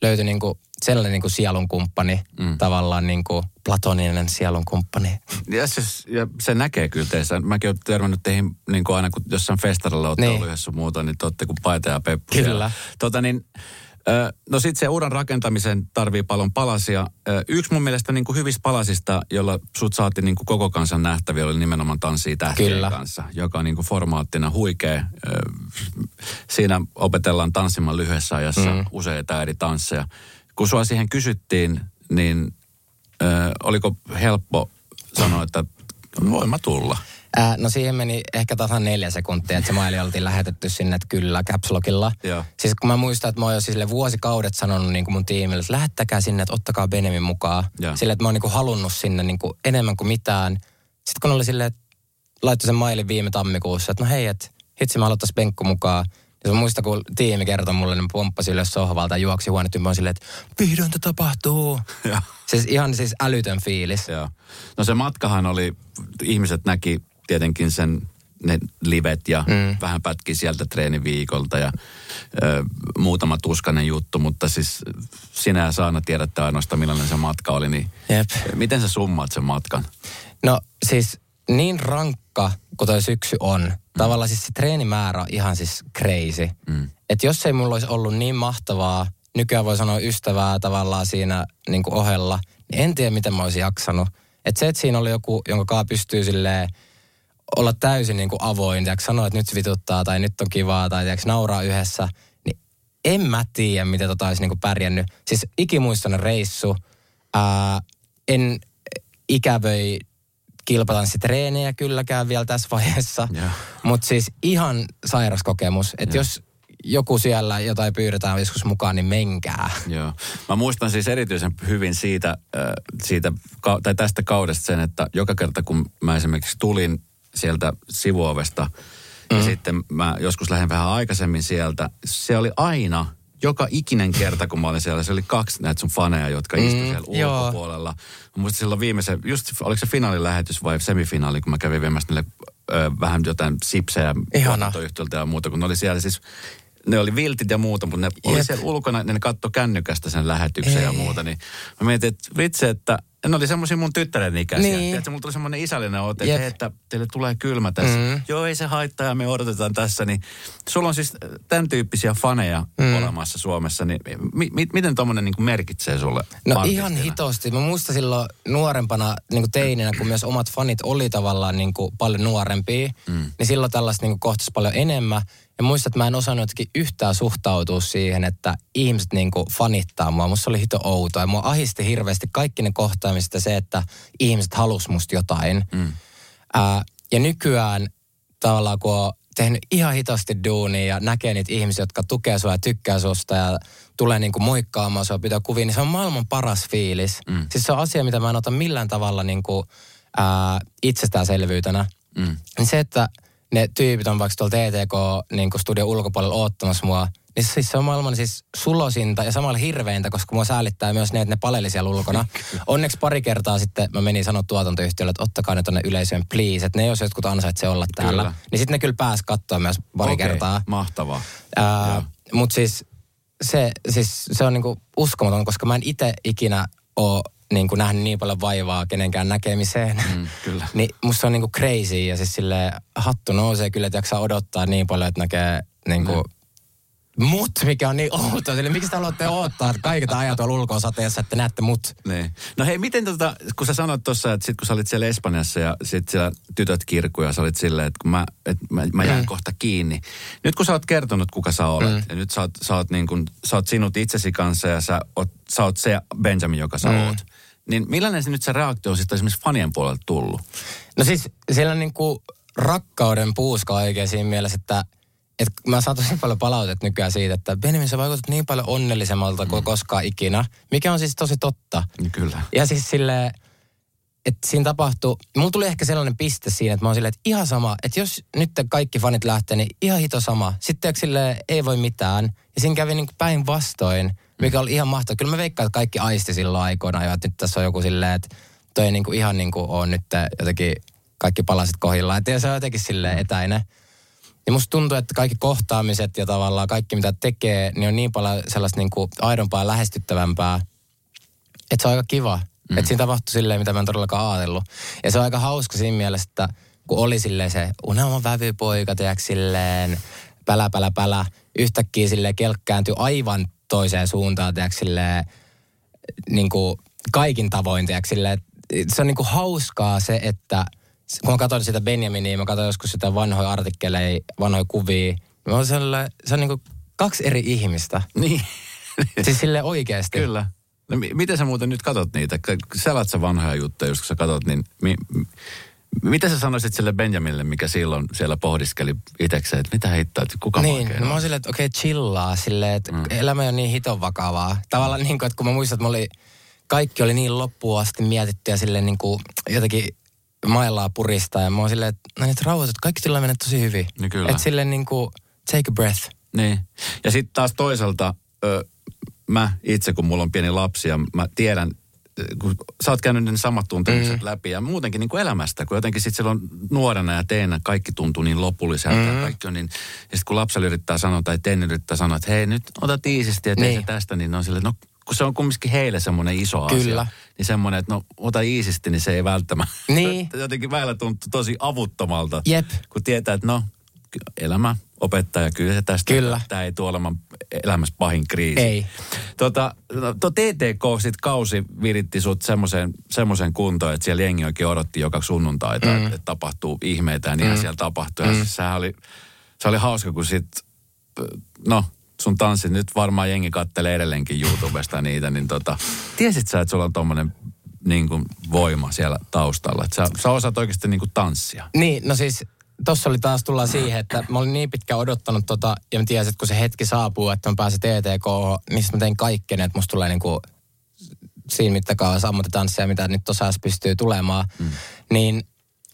löytyi niinku sellainen niinku sielunkumppani, mm. tavallaan niinku platoninen sielunkumppani. Ja se, ja se näkee kyllä teissä. Mäkin olen törmännyt teihin niin kuin aina, kun jossain festarilla olette Niin. niin. ollut yhdessä muuta, niin te olette kuin paita ja peppu. Kyllä. siellä. Tota niin, No sitten se uran rakentamisen tarvii paljon palasia. Yksi mun mielestä niin kuin hyvistä palasista, jolla sut saatiin niin kuin koko kansan nähtäviä, oli nimenomaan Tanssii tähtien Kyllä. kanssa, joka on niin kuin formaattina huikea. Siinä opetellaan tanssimaan lyhyessä ajassa mm. useita eri tansseja. Kun sua siihen kysyttiin, niin ö, oliko helppo sanoa, että voin mä tulla? Ää, no siihen meni ehkä tasan neljä sekuntia, että se maili oltiin lähetetty sinne, että kyllä, caps lockilla. Joo. Siis kun mä muistan, että mä oon jo sille vuosikaudet sanonut niin kuin mun tiimille, että lähettäkää sinne, että ottakaa Benemin mukaan. Joo. Sille, että mä oon niin kuin halunnut sinne niin kuin enemmän kuin mitään. Sitten kun oli silleen, että laittoi sen mailin viime tammikuussa, että no hei, että hitsi mä haluttais Benkku mukaan. Ja mä muistan, kun tiimi kertoi mulle, niin mä pomppasin ylös sohvalta ja juoksi huoneet ympäri silleen, että vihdoin tämä tapahtuu. <laughs> Joo. Siis ihan siis älytön fiilis. Joo. No se matkahan oli, ihmiset näki tietenkin sen ne livet ja mm. vähän pätki sieltä treeniviikolta ja ö, muutama tuskanen juttu, mutta siis sinä ja Saana tiedätte ainoastaan millainen se matka oli, niin Jep. miten sä summaat sen matkan? No siis niin rankka kuin toi syksy on. Mm. Tavallaan siis se treenimäärä on ihan siis crazy. Mm. Että jos ei mulla olisi ollut niin mahtavaa, nykyään voi sanoa ystävää tavallaan siinä niin kuin ohella, niin en tiedä miten mä olisin jaksanut. Että se, että siinä oli joku, jonka kaa pystyy silleen olla täysin niin kuin avoin, ja sanoa, että nyt vituttaa tai nyt on kivaa tai tiiäks, nauraa yhdessä, niin en mä tiedä, miten tota olisi niin kuin pärjännyt. Siis ikimuistoinen reissu, ää, en ikävöi kilpatanssitreenejä kylläkään vielä tässä vaiheessa. Mutta siis ihan sairas kokemus. Että jos joku siellä jotain pyydetään joskus mukaan, niin menkää. Joo. Mä muistan siis erityisen hyvin siitä, siitä tai tästä kaudesta sen, että joka kerta kun mä esimerkiksi tulin sieltä sivuovesta mm. ja sitten mä joskus lähden vähän aikaisemmin sieltä, se oli aina joka ikinen kerta, kun mä olin siellä, se oli kaksi näitä sun faneja, jotka mm, istuivat siellä joo. ulkopuolella. Mä muistan silloin viimeisen, just oliko se finaalilähetys vai semifinaali, kun mä kävin viemässä niille ö, vähän jotain sipsejä tuotantoyhtiöltä ja muuta, kun ne oli siellä siis ne oli viltit ja muuta, mutta ne oli Jep. siellä ulkona, ne katsoi kännykästä sen lähetyksen ja Ei. muuta. Niin mä mietin, että vitsi, että ne oli semmoisia mun tyttären ikäisiä. Niin. Tiedätkö, mulla tuli semmoinen isällinen ote, että, Jep. hei, että teille tulee kylmä tässä. Mm. Joo, ei se haittaa ja me odotetaan tässä. Niin sulla on siis tämän tyyppisiä faneja mm. olemassa Suomessa. Niin mi- mi- miten tuommoinen niin merkitsee sulle No artistina? ihan hitosti. Mä muistan silloin nuorempana niin kuin teininä, kun myös omat fanit oli tavallaan niin kuin paljon nuorempia, mm. niin silloin tällaista niin kuin kohtasi paljon enemmän. Ja muistan, että mä en osannut jotenkin yhtään suhtautua siihen, että ihmiset niin kuin fanittaa mua. Musta oli hito outoa ja mua ahisti hirveästi kaikki ne kohtaamiset ja se, että ihmiset halus musta jotain. Mm. Ää, ja nykyään tavallaan kun on tehnyt ihan hitosti duunia ja näkee niitä ihmisiä, jotka tukee sua ja tykkää susta ja tulee niinku moikkaamaan sua, pitää kuvia, niin se on maailman paras fiilis. Mm. Siis se on asia, mitä mä en ota millään tavalla niinku, ää, itsestäänselvyytenä. Mm. Niin se, että ne tyypit on vaikka tuolla TTK niin studion ulkopuolella oottamassa mua, niin siis se on maailman siis sulosinta ja samalla hirveintä, koska mua säälittää myös ne, että ne paleli siellä ulkona. Onneksi pari kertaa sitten mä menin sanoa tuotantoyhtiölle, että ottakaa ne tonne yleisöön please, että ne jos jotkut ansaitsee olla täällä. Kyllä. Niin sitten ne kyllä pääs katsoa myös pari Okei, kertaa. Mahtavaa. Mutta siis se, siis se on niinku uskomaton, koska mä en itse ikinä ole niinku nähnyt niin paljon vaivaa kenenkään näkemiseen. Mm, kyllä. <laughs> niin musta se on niinku crazy ja siis sille hattu nousee kyllä, että jaksaa odottaa niin paljon, että näkee niinku Mm. Mut, mikä on niin outoa. Sille, miksi te haluatte odottaa kaiket ajat tuolla ulkoa sateessa, että näette mut? Niin. No hei, miten tota, kun sä sanoit tuossa, että sit kun sä olit siellä Espanjassa ja sit siellä tytöt kirkkuja, sä olit silleen, että kun mä, et mä, mä jään mm. kohta kiinni. Nyt kun sä oot kertonut, kuka sä olet, mm. ja nyt sä oot, sä oot, niin kun, sä oot sinut itsesi kanssa ja sä oot, sä oot se Benjamin, joka sä mm. oot. Niin millainen se nyt se reaktio on sitten esimerkiksi fanien puolelta tullut? No siis siellä on niinku rakkauden puuska oikein siinä mielessä, että et mä saan tosi paljon palautetta nykyään siitä, että Benjamin sä vaikutat niin paljon onnellisemmalta kuin koskaan ikinä, mikä on siis tosi totta. Niin kyllä. Ja siis sille että siinä tapahtui, mulla tuli ehkä sellainen piste siinä, että mä oon silleen, että ihan sama, että jos nyt kaikki fanit lähtee, niin ihan hito sama. Sitten sille ei voi mitään. Ja siinä kävi niin päinvastoin, mikä oli ihan mahtavaa. Kyllä mä veikkaan, että kaikki aisti silloin aikoina jo, että nyt tässä on joku silleen, että toi ei niin kuin ihan niin kuin on nyt jotenkin kaikki palaset kohdillaan. Että se on jotenkin silleen etäinen. Ja musta tuntuu, että kaikki kohtaamiset ja tavallaan kaikki mitä tekee, niin on niin paljon sellaista niin kuin aidompaa ja lähestyttävämpää, että se on aika kiva. Mm. Että siinä tapahtui silleen, mitä mä en todellakaan ajatellut. Ja se on aika hauska siinä mielessä, että kun oli silleen se unelman vävypoika, tiedätkö, silleen pälä, pälä, pälä, yhtäkkiä silleen kelkkääntyi aivan toiseen suuntaan, tiedätkö, silleen, niin kuin kaikin tavoin, tiedätkö, silleen, se on niin kuin hauskaa se, että kun mä katsoin sitä Benjaminia, mä katsoin joskus sitä vanhoja artikkeleja, vanhoja kuvia, mä olin sellainen, se on niin kuin kaksi eri ihmistä. <laughs> Niin. Siis sille oikeasti. Kyllä. No, mi- miten sä muuten nyt katot niitä? Selät sä vanhoja juttuja, jos sä katot, niin mi- mi- mitä sä sanoisit sille Benjaminille, mikä silloin siellä pohdiskeli itsekseen, että mitä heittää, että kuka Niin, oikein no on? mä oon silleen, että okei, chillaa silleen, että mm. elämä ole niin hiton vakavaa. Tavallaan niin kuin, että kun mä muistan, että mä oli, kaikki oli niin loppuun asti mietitty ja silleen niin kuin jotenkin mailaa puristaa. Ja mä oon silleen, että no nyt rauhoitut, kaikki tulee mennä tosi hyvin. Niin kyllä. Että silleen niin kuin, take a breath. Niin. Ja sitten taas toisaalta ö, mä itse, kun mulla on pieni lapsi ja mä tiedän, kun sä oot käynyt ne samat tuntemukset mm. läpi ja muutenkin niin kuin elämästä, kun jotenkin sitten silloin nuorena ja teinä kaikki tuntuu niin lopulliselta mm. ja kaikki on niin, ja sitten kun lapselle yrittää sanoa tai teini yrittää sanoa, että hei nyt ota tiisisti ja tee Niin. se tästä, niin ne on silleen, no kun se on kumminkin heille semmoinen iso Kyllä. asia, niin semmoinen, että no ota iisisti, niin se ei välttämättä. Niin. <laughs> Jotenkin välillä tuntuu tosi avuttomalta, Jep. kun tietää, että no elämä opettaa ja kyllä se tästä, Kyllä. tämä ei tule olemaan elämässä pahin kriisi. Ei. Tota, no, tuo TTK sit kausi viritti sut semmoiseen semmoiseen kuntoon, että siellä jengi oikein odotti joka sunnuntaita, mm. että, että tapahtuu ihmeitä ja niin mm. siellä tapahtui. Ja mm. siis sehän oli, se oli hauska, kun sit, no sun tanssit, nyt varmaan jengi kattelee edelleenkin YouTubesta niitä, niin tota, tiesit sä, että sulla on tommonen niin kuin voima siellä taustalla, että sä, sä osaat oikeasti niin kuin tanssia. Niin, no siis tossa oli taas tullaan siihen, että mä olin niin pitkään odottanut tota, ja mä tiesin, että kun se hetki saapuu, että mä pääsen TTK, niin sit mä tein kaikkeen, että musta tulee niinku siinä mittakaavassa ammattitanssia, mitä nyt tuossa pystyy tulemaan. Mm. Niin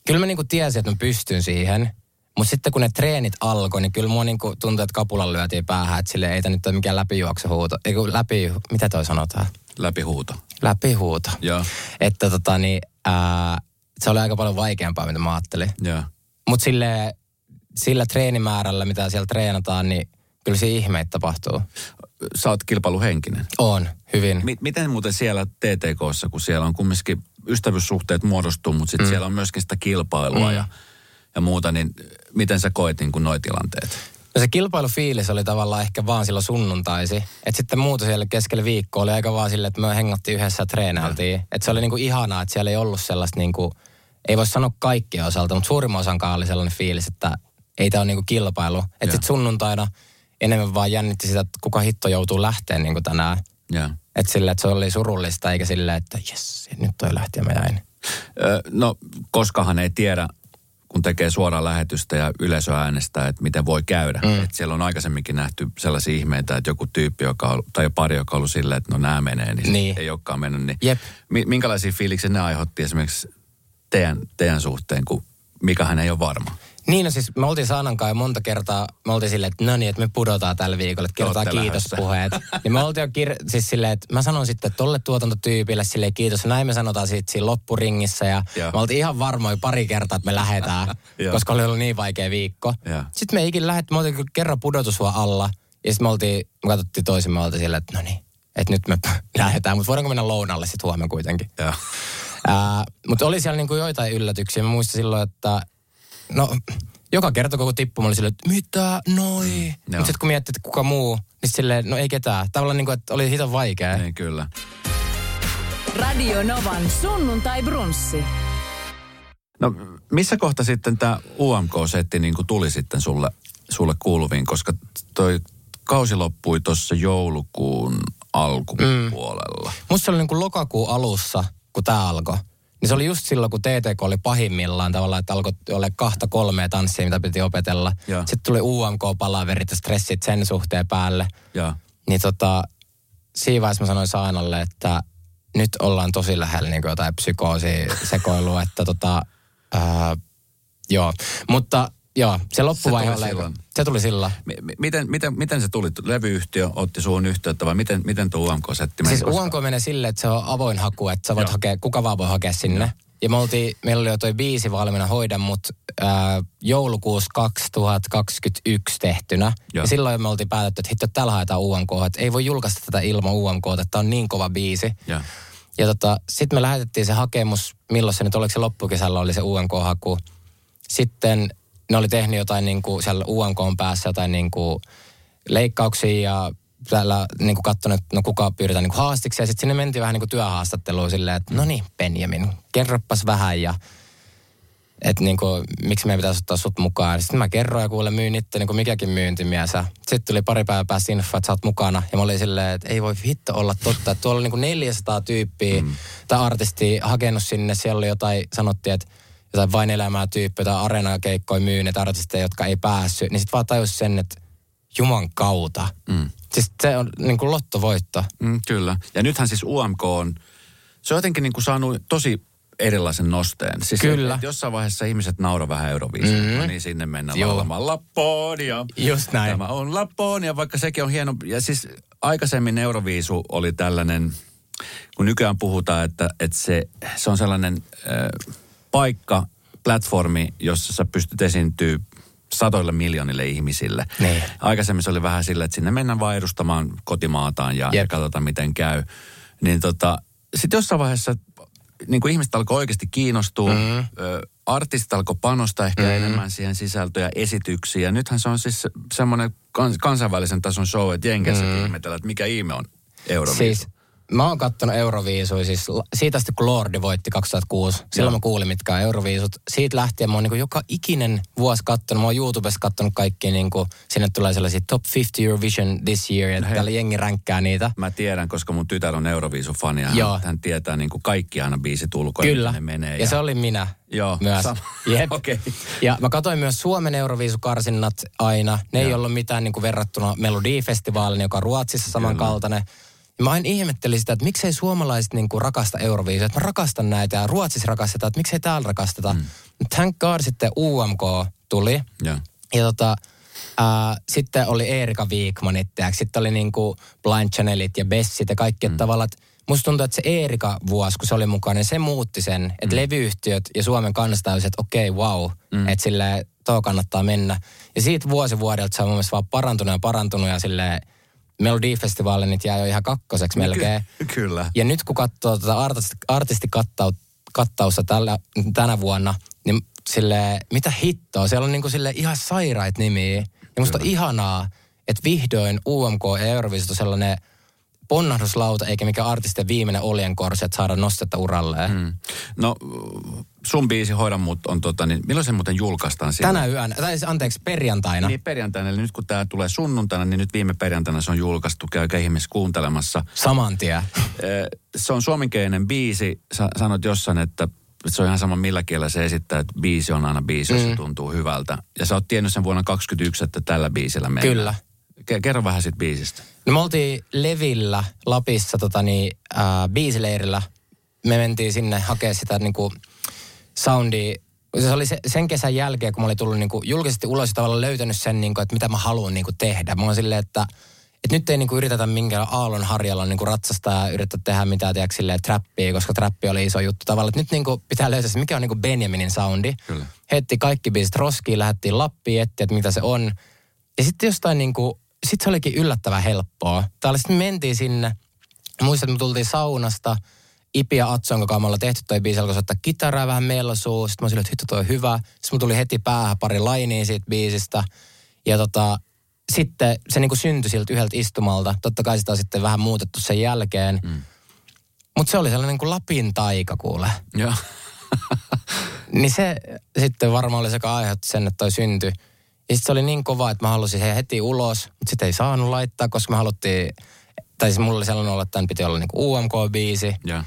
kyllä mä niinku tiesin, että mä pystyn siihen. Mutta sitten kun ne treenit alkoi, niin kyllä mua niinku tuntui, että kapulan lyötiin päähän, että sille ei tää nyt ole mikään läpijuoksuhuuto. Ei kun läpi, mitä toi sanotaan? Läpihuuto. Läpihuuto. Joo, Että tota niin, ää, se oli aika paljon vaikeampaa, mitä mä ajattelin. joo. Mutta sille, sillä treenimäärällä, mitä siellä treenataan, niin kyllä se ihmeitä tapahtuu. Sä oot kilpailuhenkinen. On, hyvin. Mi- miten muuten siellä TTKssa, kun siellä on kumminkin ystävyyssuhteet muodostuu, mutta sitten mm. siellä on myöskin sitä kilpailua mm. ja, ja muuta, niin miten sä koet niin kuin noi tilanteet? No se kilpailufiilis oli tavallaan ehkä vaan silloin sunnuntaisi. Että sitten muuta siellä keskellä viikkoa oli aika vaan silleen, että me hengattiin yhdessä ja treenailtiin. Että se oli niinku ihanaa, että siellä ei ollut sellaista niinku, ei voi sanoa kaikkien osalta, mutta suurimman osan oli sellainen fiilis, että ei tämä ole niinku kilpailu. Että sitten sunnuntaina enemmän vaan jännitti sitä, että kuka hitto joutuu lähteen niinku tänään. Että silleen, että se oli surullista, eikä silleen, että jes, nyt toi lähti ja mä jäin. No, koskahan ei tiedä, kun tekee suoraa lähetystä ja yleisö äänestää, että miten voi käydä. Mm. Et siellä on aikaisemminkin nähty sellaisia ihmeitä, että joku tyyppi, joka on, tai pari, joka on ollut silleen, että no nämä menee, niin, Niin. ei olekaan mennyt. Niin Jep. Mi- minkälaisia fiiliksiä ne aiheutti esimerkiksi teidän, teidän suhteen, kun Mikahan ei ole varma? Niin, no siis me oltiin Saanan kanssa monta kertaa, me oltiin silleen, että no niin, että me pudotaan tällä viikolla, että kerrotaan Olette kiitospuheet. <laughs> niin me oltiin jo kir- siis silleen, että mä sanon sitten tolle tuotantotyypille silleen kiitos. Ja näin me sanotaan sitten siinä loppuringissä ja Joo. me oltiin ihan varmoja pari kertaa, että me lähdetään, <laughs> koska oli ollut niin vaikea viikko. Joo. Sitten me ei ikinä lähdetty, me oltiin kyllä kerran pudotusua alla ja sitten me oltiin, me katsottiin toisimme, me oltiin silleen, että no niin, että nyt me <laughs> lähdetään, mutta voidaanko mennä lounalle sitten huomenna kuitenkin. Joo. Mutta oli siellä niinku joitain yllätyksiä. Mä muistan silloin, että no, joka kerta koko tippu mä olin silleen, että mitä, noi. Mm, joo. mutta sitten kun miettii, että kuka muu, niin silleen, no ei ketään. Tavallaan niinku, että oli hiton vaikea. Niin kyllä. Radio Novan sunnuntai brunssi. No missä kohta sitten tämä UMK-setti niin kuin tuli sitten sulle, sulle kuuluviin, koska toi kausi loppui tuossa joulukuun alkupuolella. Mm. Musta se oli niinku lokakuun alussa, kun tämä alkoi. Niin se oli just silloin, kun TTK oli pahimmillaan tavallaan, että alkoi olla kahta kolmea tanssia, mitä piti opetella. Joo. Sitten tuli UMK-palaverit ja stressit sen suhteen päälle. Ja, Niin tota, siinä vaiheessa mä sanoin Saanalle, että nyt ollaan tosi lähellä niin jotain psykoosia sekoilua, että tota, ää, joo. Mutta joo, se loppuvaihe Se tuli. Se tuli mi- mi- miten, miten, miten se tuli? Levyyhtiö otti suun yhteyttä vai miten, miten tuo UMK-setti meni? Siis UMK menee silleen, että se on avoin haku, että sä voit Joo. hakea, kuka vaan voi hakea sinne. Ja me oltiin, meillä oli jo toi biisi valmiina hoida, mutta ää, joulukuussa 2021 tehtynä. Joo. Ja silloin me oltiin päätetty, että hitto, täällä haetaan UMK, että ei voi julkaista tätä ilman UMK, että tämä on niin kova biisi. Ja, Ja tota, sitten me lähetettiin se hakemus, milloin se nyt, oliko se loppukesällä oli se UMK-haku. Sitten ne oli tehnyt jotain niin kuin siellä UMK päässä jotain niin kuin leikkauksia ja täällä niin kuin katsonut, että no kuka pyydetään niin haastiksi. Ja sitten sinne mentiin vähän niin kuin työhaastatteluun silleen, että no niin, Benjamin, kerroppas vähän ja että niin kuin, miksi meidän pitäisi ottaa sut mukaan. Sitten mä kerroin ja kuule myyn itse niin kuin mikäkin myyntimies. Sitten tuli pari päivää päästä info, että sä oot mukana. Ja mä olin silleen, että ei voi hitto olla totta. Että tuolla oli niin kuin 400 tyyppiä mm. tai artistia hakenut sinne. Siellä oli jotain, sanottiin, että jotain vain elämää tyyppiä tai areenakeikkoja myyneet artisteja, jotka ei päässyt. Niin sitten vaan tajus sen, että Juman kautta. Mm. Siis se on niin kuin lottovoitto. Mm, kyllä. Ja nythän siis UMK on, se on jotenkin niin kuin saanut tosi erilaisen nosteen. Siis Kyllä. Että jossain vaiheessa ihmiset naura vähän Euroviisuun, mm-hmm. no niin sinne mennään Joo. laulamaan Lapponia. Just näin. Tämä on Lapponia, vaikka sekin on hieno. Ja siis aikaisemmin Euroviisu oli tällainen, kun nykyään puhutaan, että, että se, se on sellainen äh, paikka, platformi, jossa sä pystyt esiintyä satoille miljoonille ihmisille. Niin. Aikaisemmin se oli vähän sillä, että sinne mennään vaan edustamaan kotimaataan ja, ja Jep. katsotaan miten käy. Niin tota, sitten jossain vaiheessa niin kuin ihmiset alkoi oikeasti kiinnostua, mm. ö, artistit alkoi panostaa ehkä mm. enemmän siihen sisältöön ja esityksiin. Ja nythän se on siis semmoinen kans, kansainvälisen tason show, että Jenkeissä mm. ihmetellään, että mikä ihme on Euroviisu. Siis mä oon kattonut Euroviisuja, siis siitä asti kun Lordi voitti 2006, silloin Joo. mä kuulin mitkä on Euroviisut. Siitä lähtien mä oon niin joka ikinen vuosi kattonut, mä oon YouTubessa kattonut kaikki, niin kuin, sinne tulee sellaisia top 50 Eurovision this year, ja hei. täällä jengi ränkkää niitä. Mä tiedän, koska mun tytär on Euroviisu-fani ja Joo. hän, tietää niin kuin kaikki aina biisit ulkoa, ja Kyllä. ne menee. Ja se oli minä Joo, myös. sama. Jep. <laughs> Okei. Ja mä katsoin myös Suomen Euroviisukarsinnat aina. Ne ei Joo. ollut mitään niin kuin verrattuna Melodifestivaalin, joka on Ruotsissa samankaltainen. Ja mä aina ihmettelin sitä, että miksei suomalaiset niin kuin rakasta Euroviisuja. Että mä rakastan näitä ja Ruotsissa rakastetaan, että miksei täällä rakasteta. Mm. Thank God sitten UMK tuli. Joo. Ja tota, ää, sitten oli Erika Wigmanit, ja sitten oli niinku Blind Channelit ja Bessit ja kaikki, että tavallaan, musta tuntuu, että se Erika vuosi, kun se oli mukana, niin se muutti sen, että mm. levyyhtiöt ja Suomen kanssa että okei, okay, wow, mm. että sille tuo kannattaa mennä. Ja siitä vuosi vuodelta se on mun mielestä vaan parantunut ja parantunut ja sille Melodifestivaalin niitä jää jo ihan kakkoseksi melkein. Ky- kyllä. Ja nyt kun katsoo tätä artisti, artistikattausta tällä, tänä vuonna, niin sille mitä hittoa, siellä on niinku sille ihan sairaita nimiä. Ja musta on ihanaa, että vihdoin UMK ja Euroviisut on sellainen ponnahduslauta, eikä mikä artistien viimeinen oljenkorsi, että saada nostetta uralleen. Mm. No sun biisi Hoida mut on tota, niin milloin se muuten julkaistaan siellä? Tänä yönä, tai siis anteeksi, perjantaina. Niin perjantaina, eli nyt kun tämä tulee sunnuntaina, niin nyt viime perjantaina se on julkaistu, käykää ihmeessä kuuntelemassa. Saman tien. Se on suomenkielinen biisi, sä sanot jossain, että se on ihan sama millä kielellä se esittää, että biisi on aina biisi, jos se tuntuu hyvältä. Ja sä oot tiennyt sen vuonna 2021, että tällä biisillä mennään. Kyllä. Ke- Kerro vähän siitä biisistä. No me oltiin Levillä Lapissa tota niin, äh, biisileirillä. Me mentiin sinne hakea sitä niinku soundia. Se oli se, sen kesän jälkeen, kun mä olin tullut niinku julkisesti ulos ja tavallaan löytänyt sen, niinku, että mitä mä haluan niinku tehdä. Mä oon silleen, että, että nyt ei niinku yritetä minkään aallon harjalla niinku ratsastaa ja yritetä tehdä mitään tiedätkö, silleen, trappia, koska trappi oli iso juttu. Tavallaan, että nyt niinku pitää löytää se, mikä on niinku Benjaminin soundi. Kyllä. Heitti kaikki biisit roskiin, lähdettiin Lappiin etsiä, että mitä se on. Ja sitten jostain niinku, sit se olikin yllättävän helppoa. Täällä sitten mentiin sinne. Muistan, että me tultiin saunasta. Ipi ja Atson kanssa me ollaan tehty toi biisi, alkoi soittaa kitaraa vähän melsuu. Sitten mä olin, että hitto toi on hyvä. Sitten mun tuli heti päähän pari lainia siitä biisistä. Ja tota, sitten se niinku syntyi siltä yhdeltä istumalta. Totta kai sitä on sitten vähän muutettu sen jälkeen. Mm. Mutta se oli sellainen kuin Lapin taika kuule. Joo. Niin se sitten varmaan oli se, joka aiheutti sen, että toi syntyi. Ja sitten se oli niin kova, että mä halusin sen heti ulos, mutta sitä ei saanut laittaa, koska me haluttiin, tai siis mulla oli sellainen olla, että tämän piti olla niinku UMK-biisi. ja.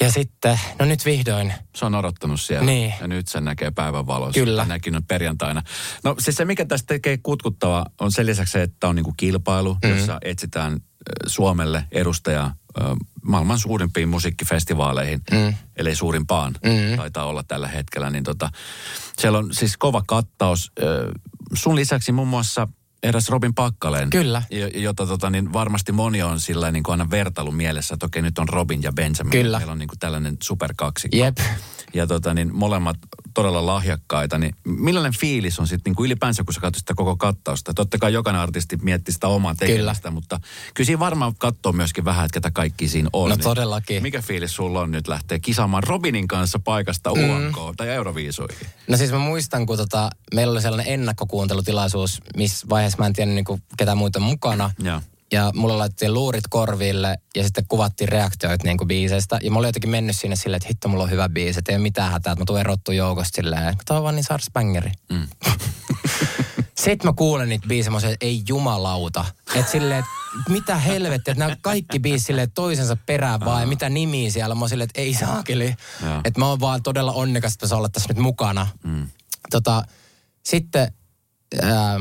Ja sitten, no nyt vihdoin, Se on odottanut siellä. Niin. Ja nyt sen näkee päivän valossa. Kyllä. Näkyy nyt perjantaina. No siis se, mikä tästä tekee kutkuttava, on sen lisäksi se, että on niinku kilpailu, Mhm. mm-hmm. jossa etsitään Suomelle edustajaa maailman suurimpiin musiikkifestivaaleihin, mm. eli suurimpaan mm. taitaa olla tällä hetkellä. Niin tota, siellä on siis kova kattaus. Sun lisäksi muun muassa eräs Robin Pakkaleen. Kyllä. Jo- Jota tota, niin varmasti moni on sillä niin kuin aina vertailu mielessä, että okei nyt on Robin ja Benjamin. Kyllä. Meillä on niin kuin tällainen superkaksikko. jep. Ja tota, niin molemmat todella lahjakkaita, niin millainen fiilis on sitten niin kuin ylipäänsä, kun sä katsot sitä koko kattausta? Totta kai jokainen artisti miettii sitä omaa tekemistä, Kyllä. mutta kyllä siinä varmaan katsoo myöskin vähän, että ketä kaikki siinä on. No Niin todellakin. Mikä fiilis sulla on nyt lähteä kisaamaan Robinin kanssa paikasta mm. UMK tai Euroviisuihin? No siis mä muistan, kun tota, meillä oli sellainen ennakkokuuntelutilaisuus, missä vaiheessa mä en tiedä niin kuin, ketä muita mukana. Joo. Ja mulle laitettiin luurit korville ja sitten kuvattiin reaktioita niin kuin biiseistä. Ja mä olin jotenkin mennyt sinne silleen, että hitto, mulla on hyvä biisi, että ei ole mitään hätää, että mä tulen erottua joukosta silleen. Tämä on vaan niin sars bangeri. Mm. <laughs> sitten mä kuulen niitä biisejä, mä sanoin, että ei jumalauta. Että silleen, että mitä helvettiä, että nämä kaikki biisit silleen toisensa perään vaan, ja mitä nimiä siellä. Mä silleen, että ei saakeli. Että mä oon vaan todella onnekas, että saa olla tässä nyt mukana. Mm. Tota, sitten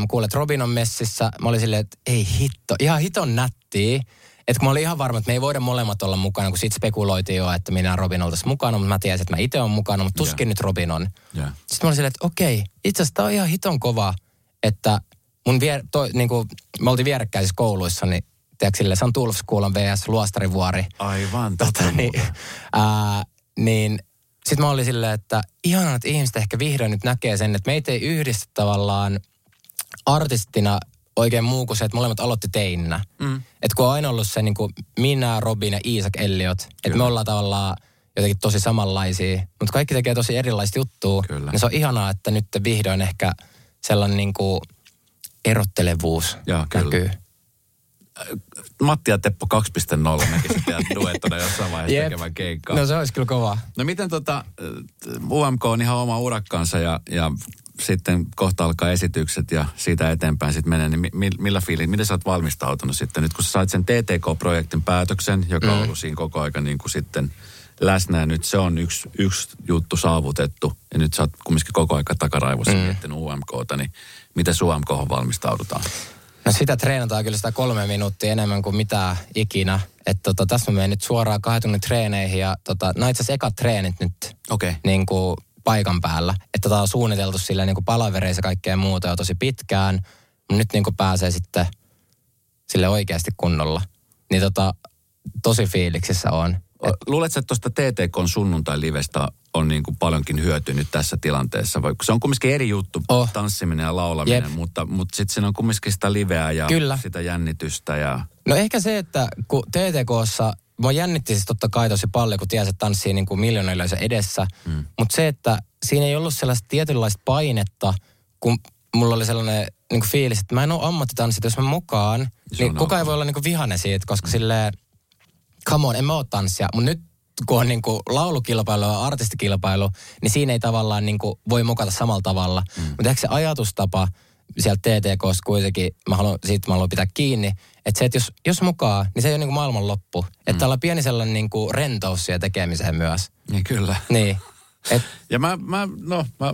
kuulin, että Robin on messissä. Mä olin silleen, että ei hitto, ihan hiton nättiä. Että kun mä olin ihan varma, että me ei voida molemmat olla mukana, kun sitten spekuloitiin jo, että minä ja Robin oltaisiin mukana, mutta mä tiesin, että mä itse olen mukana, mutta tuskin yeah. nyt Robin on. Yeah. Sitten mä olin silleen, että okei, itse asiassa tää on ihan hiton kova, että mun vier, to, niin kuin, me oltiin vierekkäisissä kouluissa, niin tiedätkö silleen, se on Tulfskuulan vs. Luostarivuori. Aivan, tota, niin, ää, niin sitten mä olin silleen, että ihanaa, että ihmiset ehkä vihdoin nyt näkee sen, että meitä ei yhdistä tavallaan artistina oikein muu kuin se, että molemmat aloitti teinnä. Mm. Että kun on aina ollut se niin kuin minä, Robin ja Isaac Elliot, että me ollaan tavallaan jotenkin tosi samanlaisia, mutta kaikki tekee tosi erilaista juttua. Kyllä. Niin se on ihanaa, että nyt vihdoin ehkä sellainen niin kuin erottelevuus Joo, näkyy. Matti ja Teppo 2.0 näkisi teidät duettona jossain vaiheessa yep. tekemään keikkaa. No se olisi kyllä kova. No miten tota, UMK on ihan oma urakkansa ja, ja sitten kohta alkaa esitykset ja siitä eteenpäin sitten menee, niin mi, millä fiilin, miten sä oot valmistautunut sitten? Nyt kun sä sait sen TTK-projektin päätöksen, joka on mm. ollut siinä koko aika niin kuin sitten läsnä ja nyt se on yksi, yksi juttu saavutettu ja nyt sä oot kumminkin koko aika takaraivossa mm. miettinyt UMKta, niin miten UMK valmistaudutaan? No sitä treenataan kyllä sitä kolme minuuttia enemmän kuin mitä ikinä. Että tota, tässä mä menen nyt suoraan kahden tunnin treeneihin ja tota, no itse asiassa ekat treenit nyt okay. niin kuin paikan päällä. Että tota on suunniteltu sillä niin kuin palavereissa kaikkea muuta jo tosi pitkään. Nyt niin kuin pääsee sitten sille oikeasti kunnolla. Niin tota, tosi fiiliksissä on. Luuletko, että tuosta TTK sunnuntai-livestä on niin kuin paljonkin hyötynyt tässä tilanteessa? Vai, se on kumminkin eri juttu, oh. tanssiminen ja laulaminen, Jep. mutta, mutta sitten siinä on kumminkin sitä liveä ja Kyllä. sitä jännitystä. Ja... No ehkä se, että kun TTKssa Mua jännitti siis totta kai tosi paljon, kun tiesi, että tanssii niin kuin miljoonayleisö edessä. Mm. Mutta se, että siinä ei ollut sellaista tietynlaista painetta, kun mulla oli sellainen niin kuin fiilis, että mä en ole ammattitanssit, jos mä mukaan, se niin kukaan ei voi olla niin kuin vihane siitä, koska mm. silleen, come on, en mä ole tanssia. Mutta nyt kun on niin kuin laulukilpailu ja artistikilpailu, niin siinä ei tavallaan niin kuin voi mukata samalla tavalla. Mm. Mutta ehkä se ajatustapa sieltä TTKssa kuitenkin, mä haluan, siitä mä haluan pitää kiinni, että se, että jos, jos mukaan, niin se ei ole niin kuin maailman loppu. Mm. Että on pieni sellainen niin kuin rentous siihen tekemiseen myös. Niin kyllä. Niin. Et, ja mä, mä, no, mä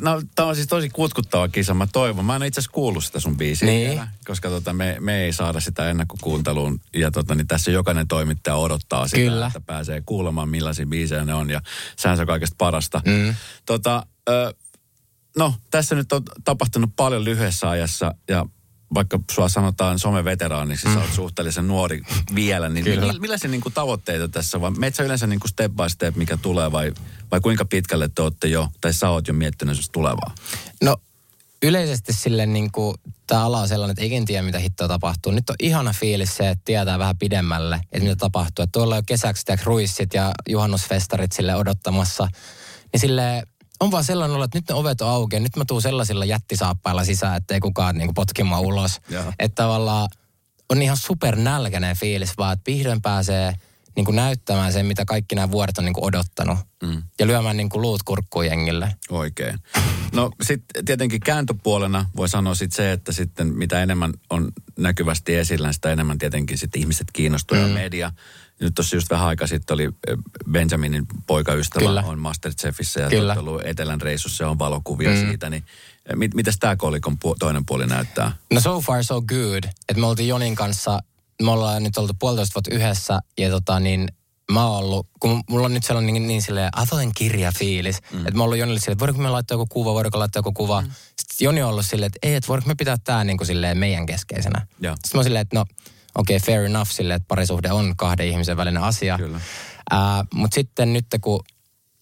No, tämä on siis tosi kutkuttava kisa, mä toivon. Mä en itse asiassa kuullut sitä sun biisiä niin. vielä, koska tota, me, me ei saada sitä ennakkokuunteluun. Ja tota, niin tässä jokainen toimittaja odottaa sitä, Kyllä. että pääsee kuulemaan millaisia biisejä ne on. Ja sehän se on kaikesta parasta. Mm. Tota, ö, no, tässä nyt on tapahtunut paljon lyhyessä ajassa ja vaikka sua sanotaan someveteraaniksi, mm. sä oot mm. suhteellisen nuori vielä, niin Kyllä. millaisia niin kuin tavoitteita tässä, vai meet yleensä niin kuin step by step, mikä tulee, vai, vai kuinka pitkälle te olette jo, tai sä oot jo miettinyt tulevaa? No yleisesti sille niin kuin, tämä ala on sellainen, että eikin tiedä, mitä hittoa tapahtuu. Nyt on ihana fiilis se, että tietää vähän pidemmälle, että mitä tapahtuu. Että tuolla on jo kesäksi ruissit ja juhannusfestarit sille odottamassa. Niin sille on vaan sellainen olo, että nyt ne ovet on auki ja nyt mä tuun sellaisilla jättisaappailla sisään, että ei kukaan niin potki mua ulos. Että tavallaan on ihan super nälkäinen fiilis vaan, että vihdoin pääsee niin kuin näyttämään sen, mitä kaikki nämä vuodet on niin kuin odottanut. Mm. Ja lyömään niin kuin luut kurkkuun jengille. Oikein. No sitten tietenkin kääntöpuolena voi sanoa sit se, että sitten mitä enemmän on näkyvästi esillä, sitä enemmän tietenkin sitten ihmiset kiinnostuu mm. ja media nyt tuossa just vähän aikaa sitten oli eh, Benjaminin poikaystävä Kyllä. on Masterchefissä ja Kyllä. ollut Etelän reissussa ja on valokuvia mm. siitä, niin eh, mit, mitäs tämä kolikon pu- toinen puoli näyttää? No so far so good. Että me oltiin Jonin kanssa, me ollaan nyt oltu puolitoista vuotta yhdessä ja tota niin, mä oon ollut, kun mulla on nyt sellainen niin, niin silleen avoin kirja fiilis, mm. että mä oon ollut Jonille silleen, että voidaanko me laittaa joku kuva, voidaanko laittaa joku kuva. Mm. Sitten Joni on ollut silleen, että ei, että voidaanko me pitää tää niin kuin silleen meidän keskeisenä. Ja. Sitten mä oon silleen, että no okei, okay, fair enough sille, että parisuhde on kahden ihmisen välinen asia. Kyllä. Mutta sitten nyt kun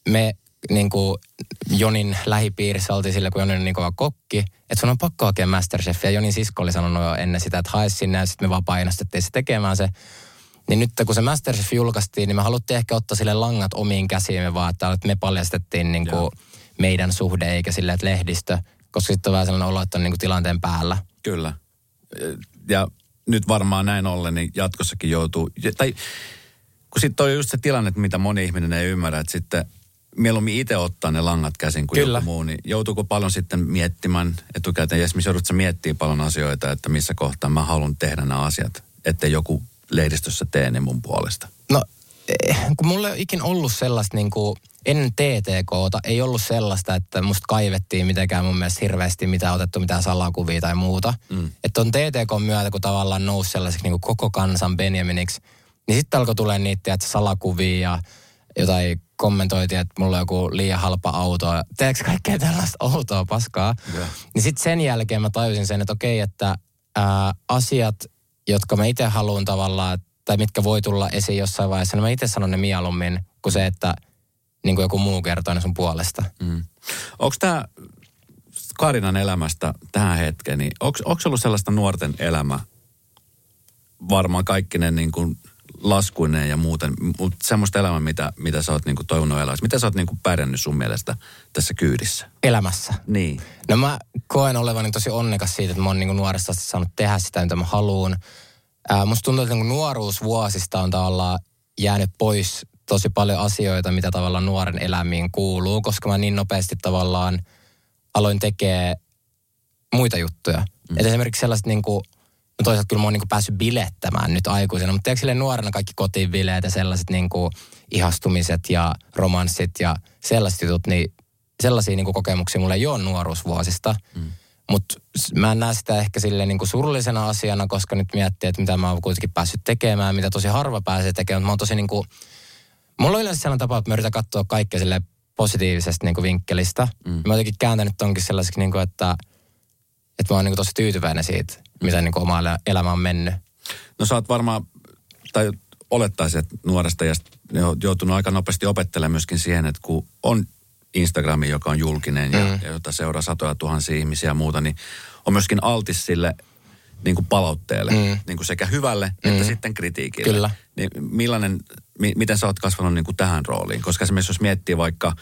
me niin kuin Jonin lähipiirissä oltiin sillä, kun Joni on niin kova kokki, että sun on pakko hakea Masterchef. Ja Jonin sisko oli sanonut jo ennen sitä, että hae sinne ja sitten me vaan painostettiin se tekemään se. Niin nyt kun se Masterchef julkaistiin, niin me haluttiin ehkä ottaa sille langat omiin käsiimme vaan, että me paljastettiin niin kuin meidän suhde eikä sille, että lehdistö. Koska sitten on vähän sellainen olo, että on niin kuin tilanteen päällä. Kyllä. Ja nyt varmaan näin ollen, niin jatkossakin joutuu, tai kun sitten on just se tilanne, että mitä moni ihminen ei ymmärrä, että sitten mieluummin itse ottaa ne langat käsin kuin Kyllä. joku muu, niin joutuuko paljon sitten miettimään etukäteen, ja esimerkiksi joudutko miettimään paljon asioita, että missä kohtaa mä haluan tehdä nämä asiat, ettei joku lehdistössä tee ne mun puolesta. No, eh, kun mulla ei ole ikin ollut sellaista niin kuin, ennen TTKta ei ollut sellaista, että musta kaivettiin mitenkään mun mielestä hirveästi mitä otettu mitään salakuvia tai muuta. Mm. Että on TTK myötä, kun tavallaan nousi sellaiseksi niin kuin koko kansan Benjaminiksi, niin sitten alkoi tulee niitä, että salakuvia ja jotain kommentoitiin, että mulla on joku liian halpa auto. Teekö kaikkea tällaista outoa paskaa? Joo. Niin sitten sen jälkeen mä tajusin sen, että okei, että ää, asiat, jotka mä itse haluan tavallaan, tai mitkä voi tulla esiin jossain vaiheessa, niin mä itse sanon ne mieluummin kuin se, että niin kuin joku muu kertoo ne sun puolesta. Mm. Onko tämä Karinan elämästä tähän hetkeen, niin onko ollut sellaista nuorten elämä, varmaan kaikkinen niin kuin laskuineen ja muuten, mutta semmoista elämää, mitä, mitä sä oot niin kuin toivonut elämässä. Mitä sä oot niin kuin pärjännyt sun mielestä tässä kyydissä? Elämässä. Niin. No mä koen olevani tosi onnekas siitä, että mä oon niin nuoresta asti saanut tehdä sitä, mitä mä haluan. Ää, musta tuntuu, että niin nuoruusvuosista on tavallaan jäänyt pois tosi paljon asioita, mitä tavallaan nuoren elämiin kuuluu, koska mä niin nopeasti tavallaan aloin tekee muita juttuja. Mm. Et esimerkiksi sellaista niin kuin, no toisaalta kyllä mä oon niin kuin päässyt bilettämään nyt aikuisena, mutta tiedätkö nuorena kaikki kotibileet ja sellaiset niin kuin ihastumiset ja romanssit ja sellaiset jutut, niin sellaisia niin kuin kokemuksia mulla ei ole nuoruusvuosista. Mm. Mutta mä en näe sitä ehkä silleen niin kuin surullisena asiana, koska nyt miettii, että mitä mä oon kuitenkin päässyt tekemään, mitä tosi harva pääsee tekemään. Mutta mä oon tosi niin kuin, mulla on yleensä sellainen tapa, että mä yritän katsoa kaikkea sille positiivisesta niin kuin vinkkelistä. Mm. Mä oon jotenkin kääntänyt tonkin sellaiseksi, niin kuin, että, että mä oon niin kuin tosi tyytyväinen siitä, mitä niin kuin oma elämä on mennyt. No sä oot varmaan, tai olettaisin, että nuoresta ja joutunut aika nopeasti opettelemaan myöskin siihen, että kun on Instagrami, joka on julkinen ja, mm. ja jota seuraa satoja tuhansia ihmisiä ja muuta, niin on myöskin altis sille niin kuin palautteelle, mm. niin kuin sekä hyvälle mm. että sitten kritiikille. Kyllä. Niin millainen, mi, miten sä oot kasvanut niin kuin tähän rooliin? Koska esimerkiksi jos miettii vaikka,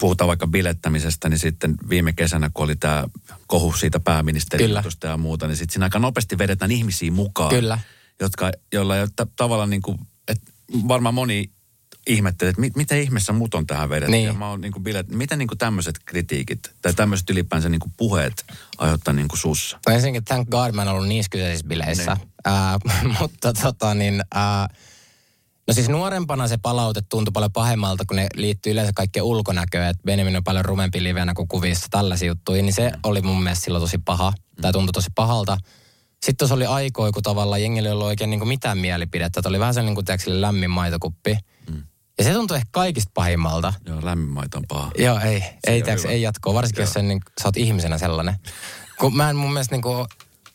puhutaan vaikka bilettämisestä, niin sitten viime kesänä, kun oli tämä kohu siitä pääministerijutusta ja muuta, niin sitten siinä aika nopeasti vedetään ihmisiä mukaan. Kyllä. Jotka, joilla ei ole tavallaan niin kuin, että varmaan moni ihmettelee, että mit, miten ihmeessä mut on tähän vedetty. Niin. Ja mä oon niin kuin bilet, miten niin kuin tämmöiset kritiikit tai tämmöiset ylipäänsä niin kuin puheet aiheuttaa niin kuin sussa? No ensinnäkin thank God mä en ollut niissä kyseisissä bileissä. Niin. Ää, <laughs> mutta tota niin, ää, no siis nuorempana se palaute tuntui paljon pahemmalta, kun ne liittyy yleensä kaikkeen ulkonäköön. Että Benjamin on paljon rumempi livenä kuin kuvissa, tällaisia juttuja. Niin se oli mun mielestä silloin tosi paha. Tai tuntui tosi pahalta. Sitten tuossa oli aikoja, kun tavallaan jengillä ei ollut oikein niin kuin mitään mielipidettä. Että oli vähän sellainen niin kuin lämmin maitokuppi. Mm. Ja se tuntui ehkä kaikista pahimmalta. Joo, lämmin maito on paha. Joo, ei, ei, on tiiäks, hyvä. ei jatkoa. Varsinkin, jos sen, niin, sä oot ihmisenä sellainen. Kun mä en mun mielestä niin kuin,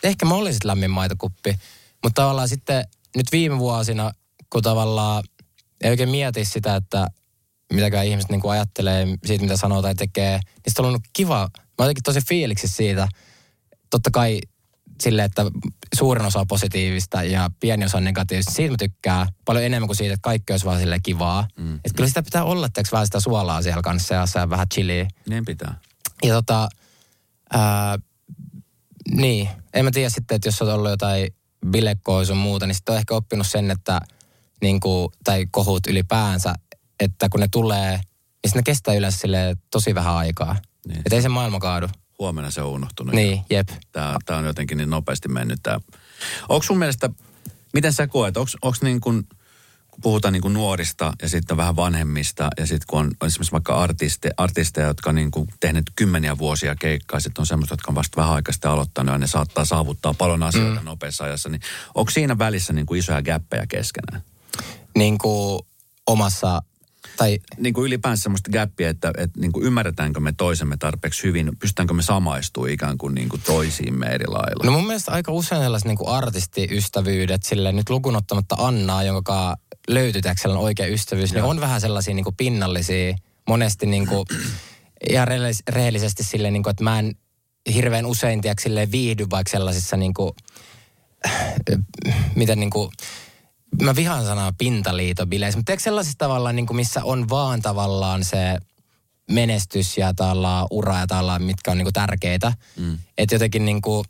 ehkä mä olisin lämmin maitokuppi. Mutta tavallaan sitten nyt viime vuosina, kun tavallaan ei oikein mieti sitä, että mitäkään ihmiset niin kuin ajattelee siitä, mitä sanoo tai tekee, niin on ollut kiva. Mä oon jotenkin tosi fiiliksi siitä. Totta kai silleen, että suurin osa on positiivista ja pieni osa on negatiivista. Siitä mä tykkään paljon enemmän kuin siitä, että kaikki olisi vaan silleen kivaa. Mm. Että kyllä sitä pitää olla, että vähän sitä suolaa siellä kanssa ja saa vähän chiliä. Niin pitää. Ja tota, ää, niin, en mä tiedä sitten, että jos on ollut jotain bilekoa sun muuta, niin sitten on ehkä oppinut sen, että niin kuin, tai kohut ylipäänsä, että kun ne tulee, niin ne kestää yleensä tosi vähän aikaa. Niin. Että ei se maailma kaadu. Huomenna se on unohtunut. Niin, jep. Tämä, tämä on jotenkin niin nopeasti mennyt tämä. Onko sun mielestä, miten sä koet, onko niin kuin, kun puhutaan niin kuin nuorista ja sitten vähän vanhemmista ja sitten kun on, on esimerkiksi vaikka artiste, artisteja, jotka on niin kuin tehneet kymmeniä vuosia keikkaa, sitten on semmoiset, jotka on vasta vähän aikaisesti aloittanut ja ne saattaa saavuttaa paljon asioita mm. nopeassa ajassa, niin onko siinä välissä niin kuin isoja gäppejä keskenään? Niin kuin omassa, tai Niin kuin ylipäänsä semmoista gäppiä, että, että niin kuin ymmärretäänkö me toisemme tarpeeksi hyvin, pystytäänkö me samaistumaan ikään kuin, niin kuin toisiimme eri lailla? No mun mielestä aika usein sellaiset niin artistiystävyydet, sille nyt lukuun ottamatta Annaa, jonka löytyy sellainen oikea ystävyys, niin on vähän sellaisia niin kuin pinnallisia, monesti niin kuin, <clears throat> ihan rehellis- rehellisesti silleen, niin kuin, että mä en hirveän usein tiedä, viihdy vaikka sellaisissa <clears throat> niin kuin, miten niin kuin, mä vihaan sanaa pintaliitobileissä, mutta tiedätkö sellaisissa tavallaan, niin kuin missä on vaan tavallaan se menestys ja tavallaan ura ja tavallaan, mitkä on niin kuin tärkeitä. Mm. Että jotenkin niin kuin,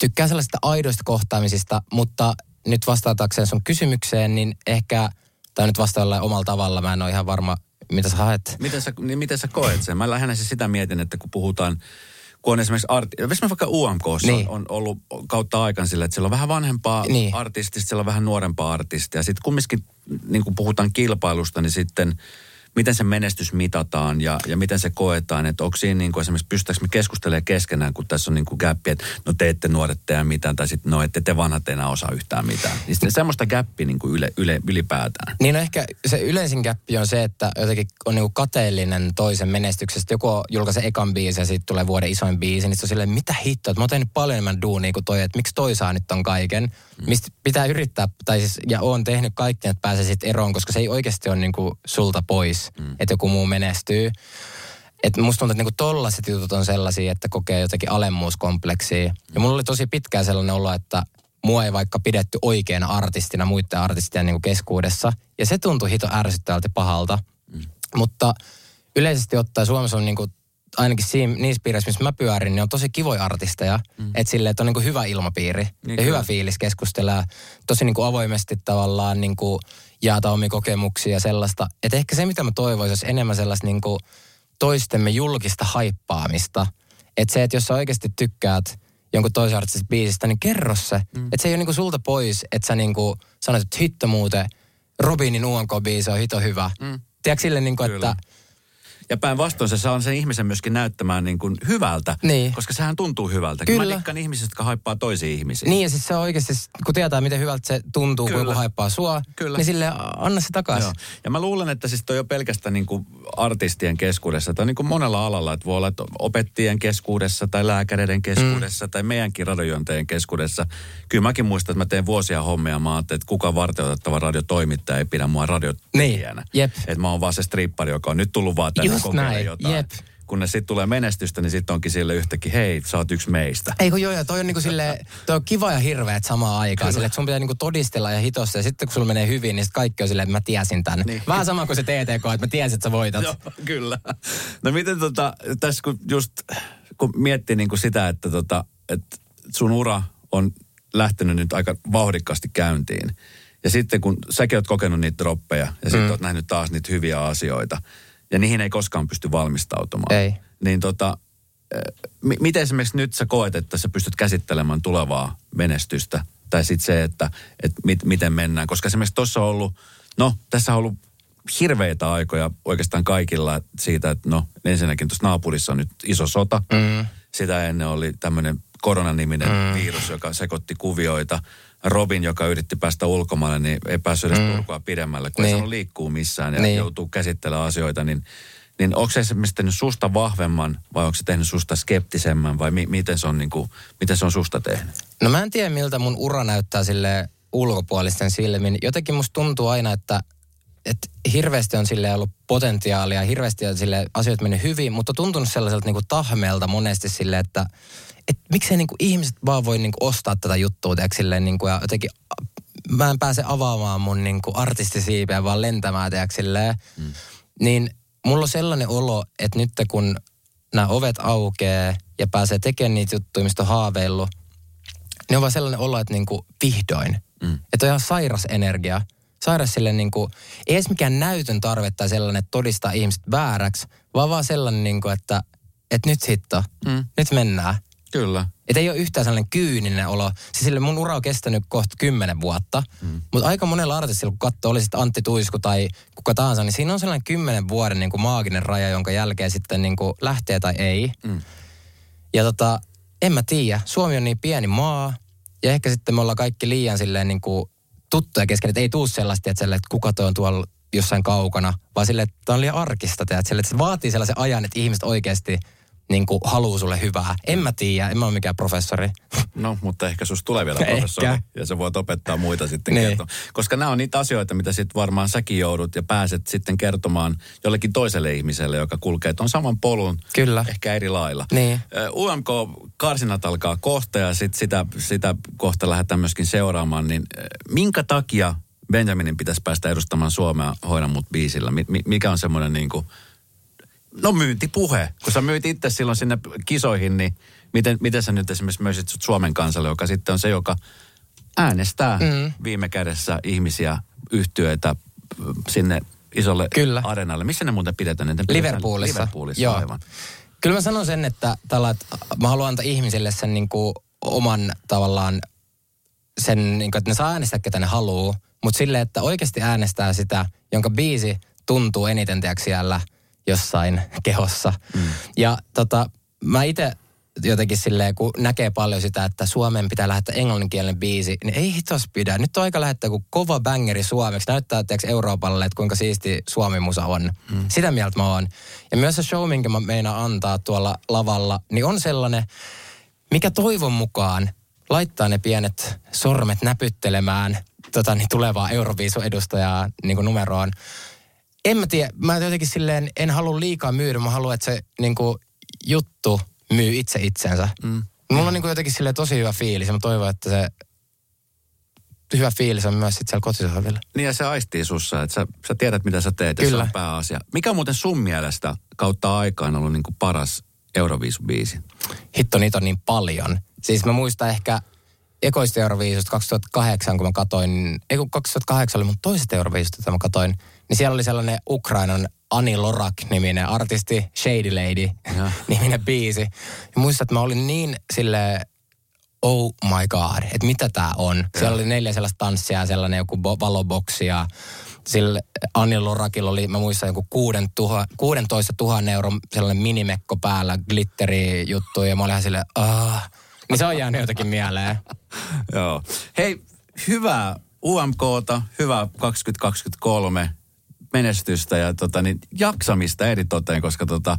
tykkään sellaisista aidoista kohtaamisista, mutta nyt vastaatakseen sun kysymykseen, niin ehkä, tai nyt vastailla omalla tavalla, mä en ole ihan varma, mitä sä haet. Miten sä, niin miten sä koet sen? Mä lähinnä siis sitä mietin, että kun puhutaan, kun on esimerkiksi, arti, esimerkiksi vaikka UMK niin. on, on ollut kautta aikaan sillä, että siellä on vähän vanhempaa niin. artistista, siellä on vähän nuorempaa artistia. Sitten kumminkin, niin kun puhutaan kilpailusta, niin sitten – miten se menestys mitataan ja, ja miten se koetaan. Että onko siinä niin kuin esimerkiksi, pystytäänkö me keskustelemaan keskenään, kun tässä on niin kuin gappi, että no te ette nuoret tee mitään, tai sitten no ette te vanhat enää osaa yhtään mitään. Niin sitten semmoista gappi niin kuin yle, yle, ylipäätään. Niin no ehkä se yleisin gappi on se, että jotenkin on niin kuin kateellinen toisen menestyksestä. Joku julkaisee ekan biisi ja sitten tulee vuoden isoin biisi, niin se on silleen, mitä hittoa, että mä oon tehnyt paljon enemmän duunia kuin toi, että miksi toi saa nyt on kaiken. Mm. Mistä pitää yrittää, tai siis, ja oon tehnyt kaikkea, että pääsee sitten eroon, koska se ei oikeasti ole niin kuin sulta pois mm. että joku muu menestyy. Että musta tuntuu, että niinku tollaset jutut on sellaisia, että kokee jotenkin alemmuuskompleksia. Ja mulla oli tosi pitkään sellainen olo, että mua ei vaikka pidetty oikeana artistina muiden artistien niinku keskuudessa. Ja se tuntui hito ärsyttävältä pahalta. Mm. Mutta yleisesti ottaen Suomessa on niinku, ainakin siinä, niissä piireissä, missä mä pyörin, niin on tosi kivoja artisteja. Mm. Että silleen, että on niinku hyvä ilmapiiri niin ja kyllä. hyvä fiilis keskustella. Tosi niinku avoimesti tavallaan niinku jaata omia kokemuksia ja sellaista. Että ehkä se, mitä mä toivoisin, olisi enemmän sellaista niin kuin toistemme julkista haippaamista. Että se, että jos sä oikeasti tykkäät jonkun toisen artistin biisistä, niin kerro se. Mm. Että se ei ole niin kuin sulta pois, että sä niin kuin sanot, että hitto muuten, Robinin UNK-biisi on hito hyvä. Mm. Tiedätkö sille, niin kuin, että ja päinvastoin se saa sen ihmisen myöskin näyttämään niin kuin hyvältä, niin. koska sehän tuntuu hyvältä. Kyllä. Mä dikkaan ihmisistä, jotka haippaa toisia ihmisiä. Niin ja siis se on oikeasti, kun tietää miten hyvältä se tuntuu, Kyllä. kun joku haippaa sua, Kyllä. niin sille anna se takaisin. Ja mä luulen, että siis toi on pelkästään niin kuin artistien keskuudessa tai niin kuin monella alalla, että voi olla että opettajien keskuudessa tai lääkäreiden keskuudessa mm. tai meidänkin radiojuontajien keskuudessa. Kyllä mäkin muistan, että mä teen vuosia hommia, mä että kuka varteutettava radiotoimittaja ei pidä mua radiotekijänä. Niin. Että mä oon vaan se strippari, joka on nyt tullut vaan tänne Just näin. jotain. Jep. Kun sitten tulee menestystä, niin sitten onkin sille yhtäkkiä, hei, sä oot yksi meistä. Ei kun joo, joo toi on niinku sille, <laughs> toi on kiva ja hirveät samaan aikaan. Sille, että sun pitää niinku todistella ja hitossa. Ja sitten kun sulla menee hyvin, niin sit kaikki on silleen, että mä tiesin tän. Niin. Vähän sama kuin se TTK, että mä tiesin, että sä voitat. joo, kyllä. No miten tota, tässä kun just, kun miettii niinku sitä, että tota, että sun ura on lähtenyt nyt aika vauhdikkaasti käyntiin. Ja sitten kun säkin oot kokenut niitä droppeja ja sitten mm. oot nähnyt taas niitä hyviä asioita – ja niihin ei koskaan pysty valmistautumaan. Ei. Niin tota, m- miten esimerkiksi nyt sä koet, että sä pystyt käsittelemään tulevaa menestystä? Tai sitten se, että, että mit, miten mennään. Koska esimerkiksi tuossa on ollut, no tässä on ollut hirveitä aikoja oikeastaan kaikilla siitä, että no ensinnäkin tuossa naapurissa on nyt iso sota. Mm. Sitä ennen oli tämmöinen koronaniminen mm. virus, joka sekoitti kuvioita. Robin, joka yritti päästä ulkomaille, niin ei päässyt edes mm. Turkua pidemmälle, kun niin. ei liikkuu missään ja niin. joutuu käsittelemään asioita, niin niin onko se esimerkiksi tehnyt susta vahvemman vai onko se tehnyt susta skeptisemmän vai mi- miten, se on, niin kuin, miten se on susta tehnyt? No mä en tiedä miltä mun ura näyttää sille ulkopuolisten silmin. Jotenkin musta tuntuu aina, että, että hirveästi on sille ollut potentiaalia, hirveästi on sille asioita mennyt hyvin, mutta tuntunut sellaiselta niin kuin tahmeelta monesti sille, että että miksei niinku ihmiset vaan voi niinku ostaa tätä juttua, tiedätkö, silleen, niinku, ja jotenkin mä en pääse avaamaan mun niinku artistisiipeä, vaan lentämään, tiedätkö, silleen. Mm. Niin mulla on sellainen olo, että nyt kun nämä ovet aukeaa ja pääsee tekemään niitä juttuja, mistä on haaveillut, niin on vaan sellainen olo, että niinku vihdoin. Mm. Että on ihan sairas energia. Sairas sille niinku, ei edes mikään näytön tarve tai sellainen, että todistaa ihmiset vääräksi, vaan vaan sellainen, niinku, että, että nyt hitto, mm. nyt mennään. Kyllä. Että ei ole yhtään sellainen kyyninen olo. Siis sille mun ura on kestänyt kohta kymmenen vuotta. Mm. Mutta aika monella artistilla, kun katsoo, oli sitten Antti Tuisku tai kuka tahansa, niin siinä on sellainen kymmenen vuoden niin kuin maaginen raja, jonka jälkeen sitten niin kuin lähtee tai ei. Mm. Ja tota, en mä tiedä. Suomi on niin pieni maa. Ja ehkä sitten me ollaan kaikki liian silleen niin kuin tuttuja kesken, että ei tuu sellaista, että, että kuka toi on tuolla jossain kaukana, vaan sille, että tämä on liian arkista, että, että se vaatii sellaisen ajan, että ihmiset oikeasti – niin kuin haluu sulle hyvää. En mä tiedä, en mä ole mikään professori. No, mutta ehkä sus tulee vielä professori. Ehkä. Ja sä voit opettaa muita sitten niin. kertoa. Koska nämä on niitä asioita, mitä sitten varmaan säkin joudut ja pääset sitten kertomaan jollekin toiselle ihmiselle, joka kulkee tuon saman polun. Kyllä. Ehkä eri lailla. Niin. UMK-karsinat alkaa kohta ja sit sitä, sitä kohta lähdetään myöskin seuraamaan. Niin minkä takia Benjaminin pitäisi päästä edustamaan Suomea Hoina mut biisillä? Mikä on semmoinen niin kuin No myyntipuhe. Kun sä myyt itse silloin sinne kisoihin, niin Miten, miten sä nyt esimerkiksi möisit sut Suomen kansalle, joka sitten on se, joka äänestää mm. viime kädessä ihmisiä, yhtiöitä sinne isolle Kyllä. areenalle. Missä ne muuten pidetään? Ne Liverpoolissa. Liverpoolissa, Joo. aivan. Kyllä mä sanon sen, että, tällä, että mä haluan antaa ihmisille sen niin kuin oman tavallaan sen, niin kuin, että ne saa äänestää, ketä ne haluaa, mutta sille, että oikeasti äänestää sitä, jonka biisi tuntuu eniten tiedätkö, siellä jossain kehossa. Mm. Ja tota, mä itse jotenkin silleen, kun näkee paljon sitä, että Suomen pitää lähettää englanninkielinen biisi, niin ei hitos pidä. Nyt on aika lähettää kuin kova bangeri suomeksi. Näyttää tiedätkö, Euroopalle, että kuinka siisti Suomi-musa on. Mm. Sitä mieltä mä oon. Ja myös se show, minkä mä meinaan antaa tuolla lavalla, niin on sellainen, mikä toivon mukaan laittaa ne pienet sormet näpyttelemään tota, niin tulevaa Euroviisu-edustajaa niin kuin numeroon. En mä tiedä, mä jotenkin silleen en halua liikaa myydä, mä haluan, että se niin kuin, juttu myy itse itsensä. Mm. Mulla on niin kuin, jotenkin silleen tosi hyvä fiilis ja mä toivon, että se hyvä fiilis on myös sitten siellä kotisohvilla. Niin ja se aistii sussa, että sä, sä tiedät mitä sä teet ja se Kyllä. on pääasia. Mikä on muuten sun mielestä kautta aikaan ollut niin kuin paras Euroviisubiisi? hitto niitä on niin paljon. Siis mä muistan ehkä ekoista Euroviisusta 2008, kun mä katoin, ei kun 2008 oli mun toiset Euroviisut, jota mä katoin, niin siellä oli sellainen Ukrainan Ani Lorak-niminen artisti, Shady Lady Ja. <laughs> niminen biisi. Ja muistan, että mä olin niin sille oh my god, että mitä tää on. Siellä oli neljä sellaista tanssia ja sellainen joku bo- valoboksi ja sillä Anni Lorakilla oli, mä muistan joku kuuden tuha, 16 000 euron sellainen minimekko päällä, glitteri juttu ja mä olin ihan silleen, ah. Niin se on jäänyt jotenkin mieleen. <laughs> Joo. Hei, hyvää UMKta, hyvää 2023 menestystä ja tota, niin jaksamista eri toteen, koska tota,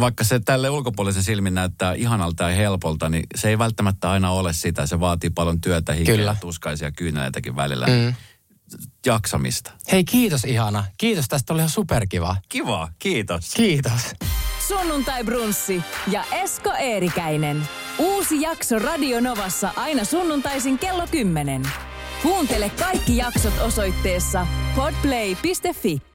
vaikka se tälle ulkopuolisen silmin näyttää ihanalta ja helpolta, niin se ei välttämättä aina ole sitä. Se vaatii paljon työtä, hikeä, tuskaisia kyynäitäkin välillä. Mm. Jaksamista. Hei kiitos ihana. Kiitos, tästä oli ihan superkiva. Kiva, kiitos. Kiitos. Sunnuntai Brunssi ja Esko Eerikäinen. Uusi jakso Radio Novassa aina sunnuntaisin kello 10. Kuuntele kaikki jaksot osoitteessa podplay.fi.